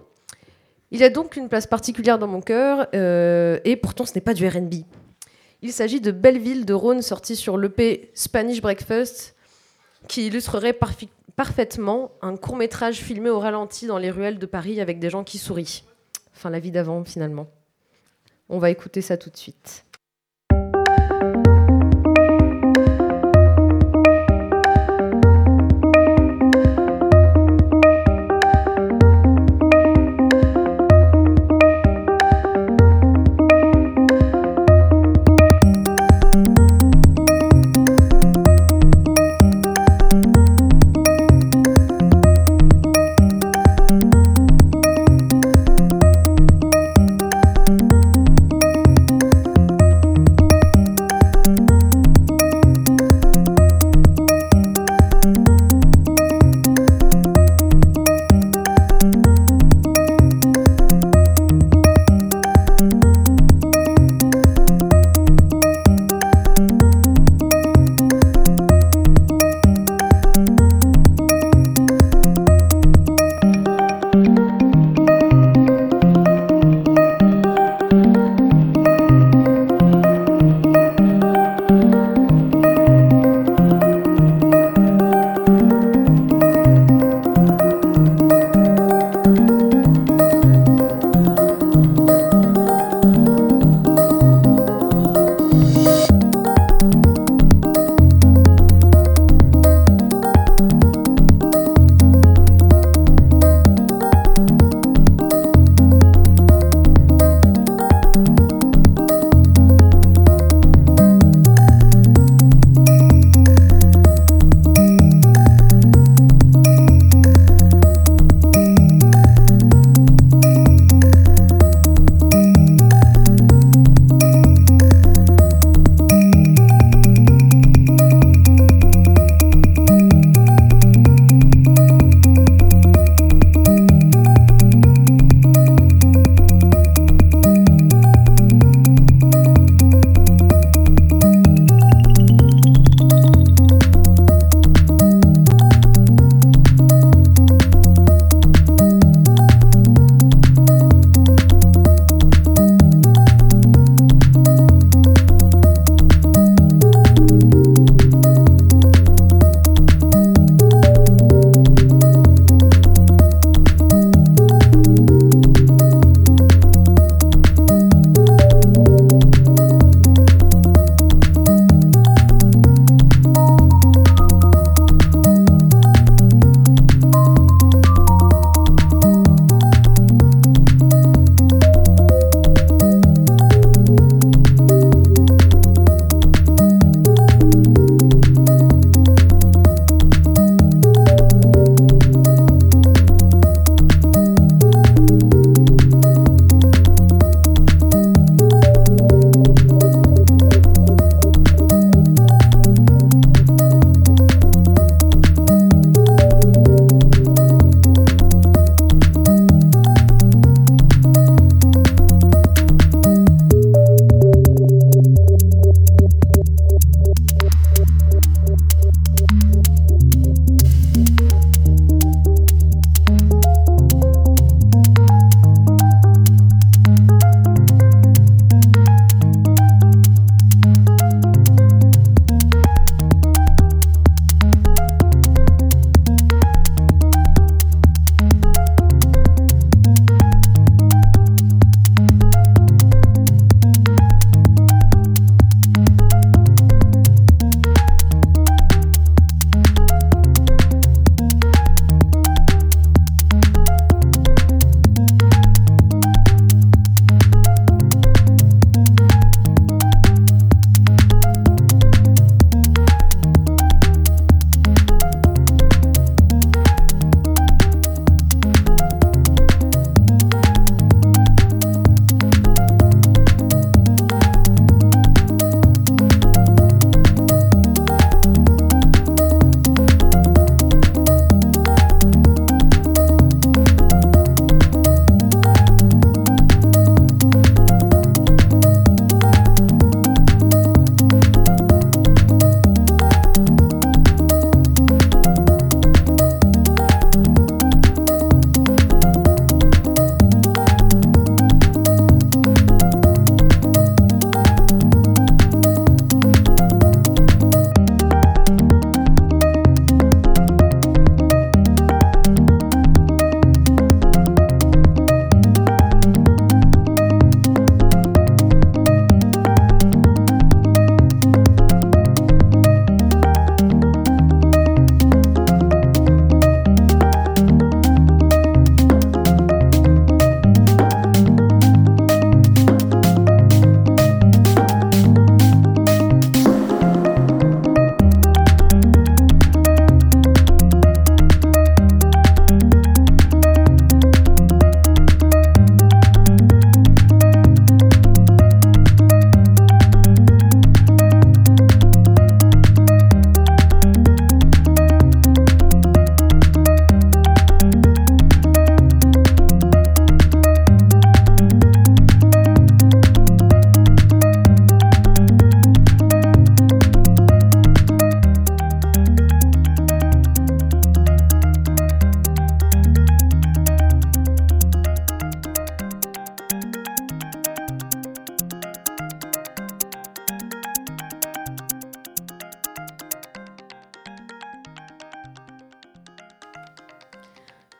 Il a donc une place particulière dans mon cœur euh, et pourtant ce n'est pas du RB. Il s'agit de Belleville de Rhône sorti sur l'EP Spanish Breakfast qui illustrerait parfaitement un court métrage filmé au ralenti dans les ruelles de Paris avec des gens qui sourient. Enfin la vie d'avant finalement. On va écouter ça tout de suite.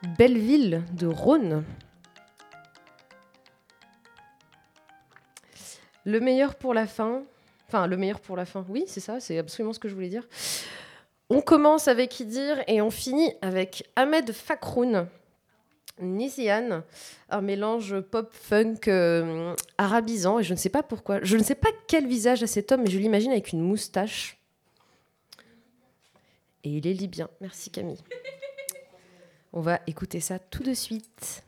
Belleville de Rhône. Le meilleur pour la fin. Enfin, le meilleur pour la fin. Oui, c'est ça, c'est absolument ce que je voulais dire. On commence avec Idir et on finit avec Ahmed Fakroun, Nisian, un mélange pop-funk euh, arabisant. Et je ne sais pas pourquoi. Je ne sais pas quel visage a cet homme, mais je l'imagine avec une moustache. Et il est libyen. Merci Camille. On va écouter ça tout de suite.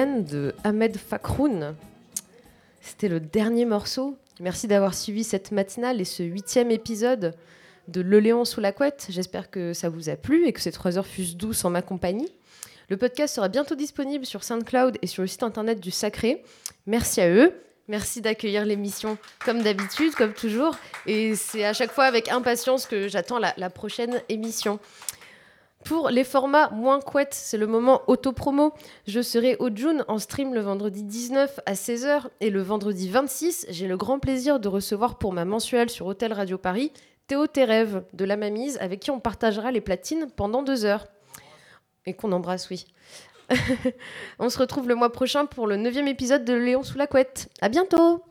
De Ahmed Fakroun. C'était le dernier morceau. Merci d'avoir suivi cette matinale et ce huitième épisode de Le Léon sous la couette. J'espère que ça vous a plu et que ces trois heures fussent douces en ma compagnie. Le podcast sera bientôt disponible sur SoundCloud et sur le site internet du Sacré. Merci à eux. Merci d'accueillir l'émission comme d'habitude, comme toujours. Et c'est à chaque fois avec impatience que j'attends la prochaine émission. Pour les formats moins couettes, c'est le moment auto-promo. Je serai au June en stream le vendredi 19 à 16h et le vendredi 26, j'ai le grand plaisir de recevoir pour ma mensuelle sur Hôtel Radio Paris Théo Terève de La Mamise avec qui on partagera les platines pendant deux heures. Et qu'on embrasse, oui. on se retrouve le mois prochain pour le neuvième épisode de Léon sous la couette. À bientôt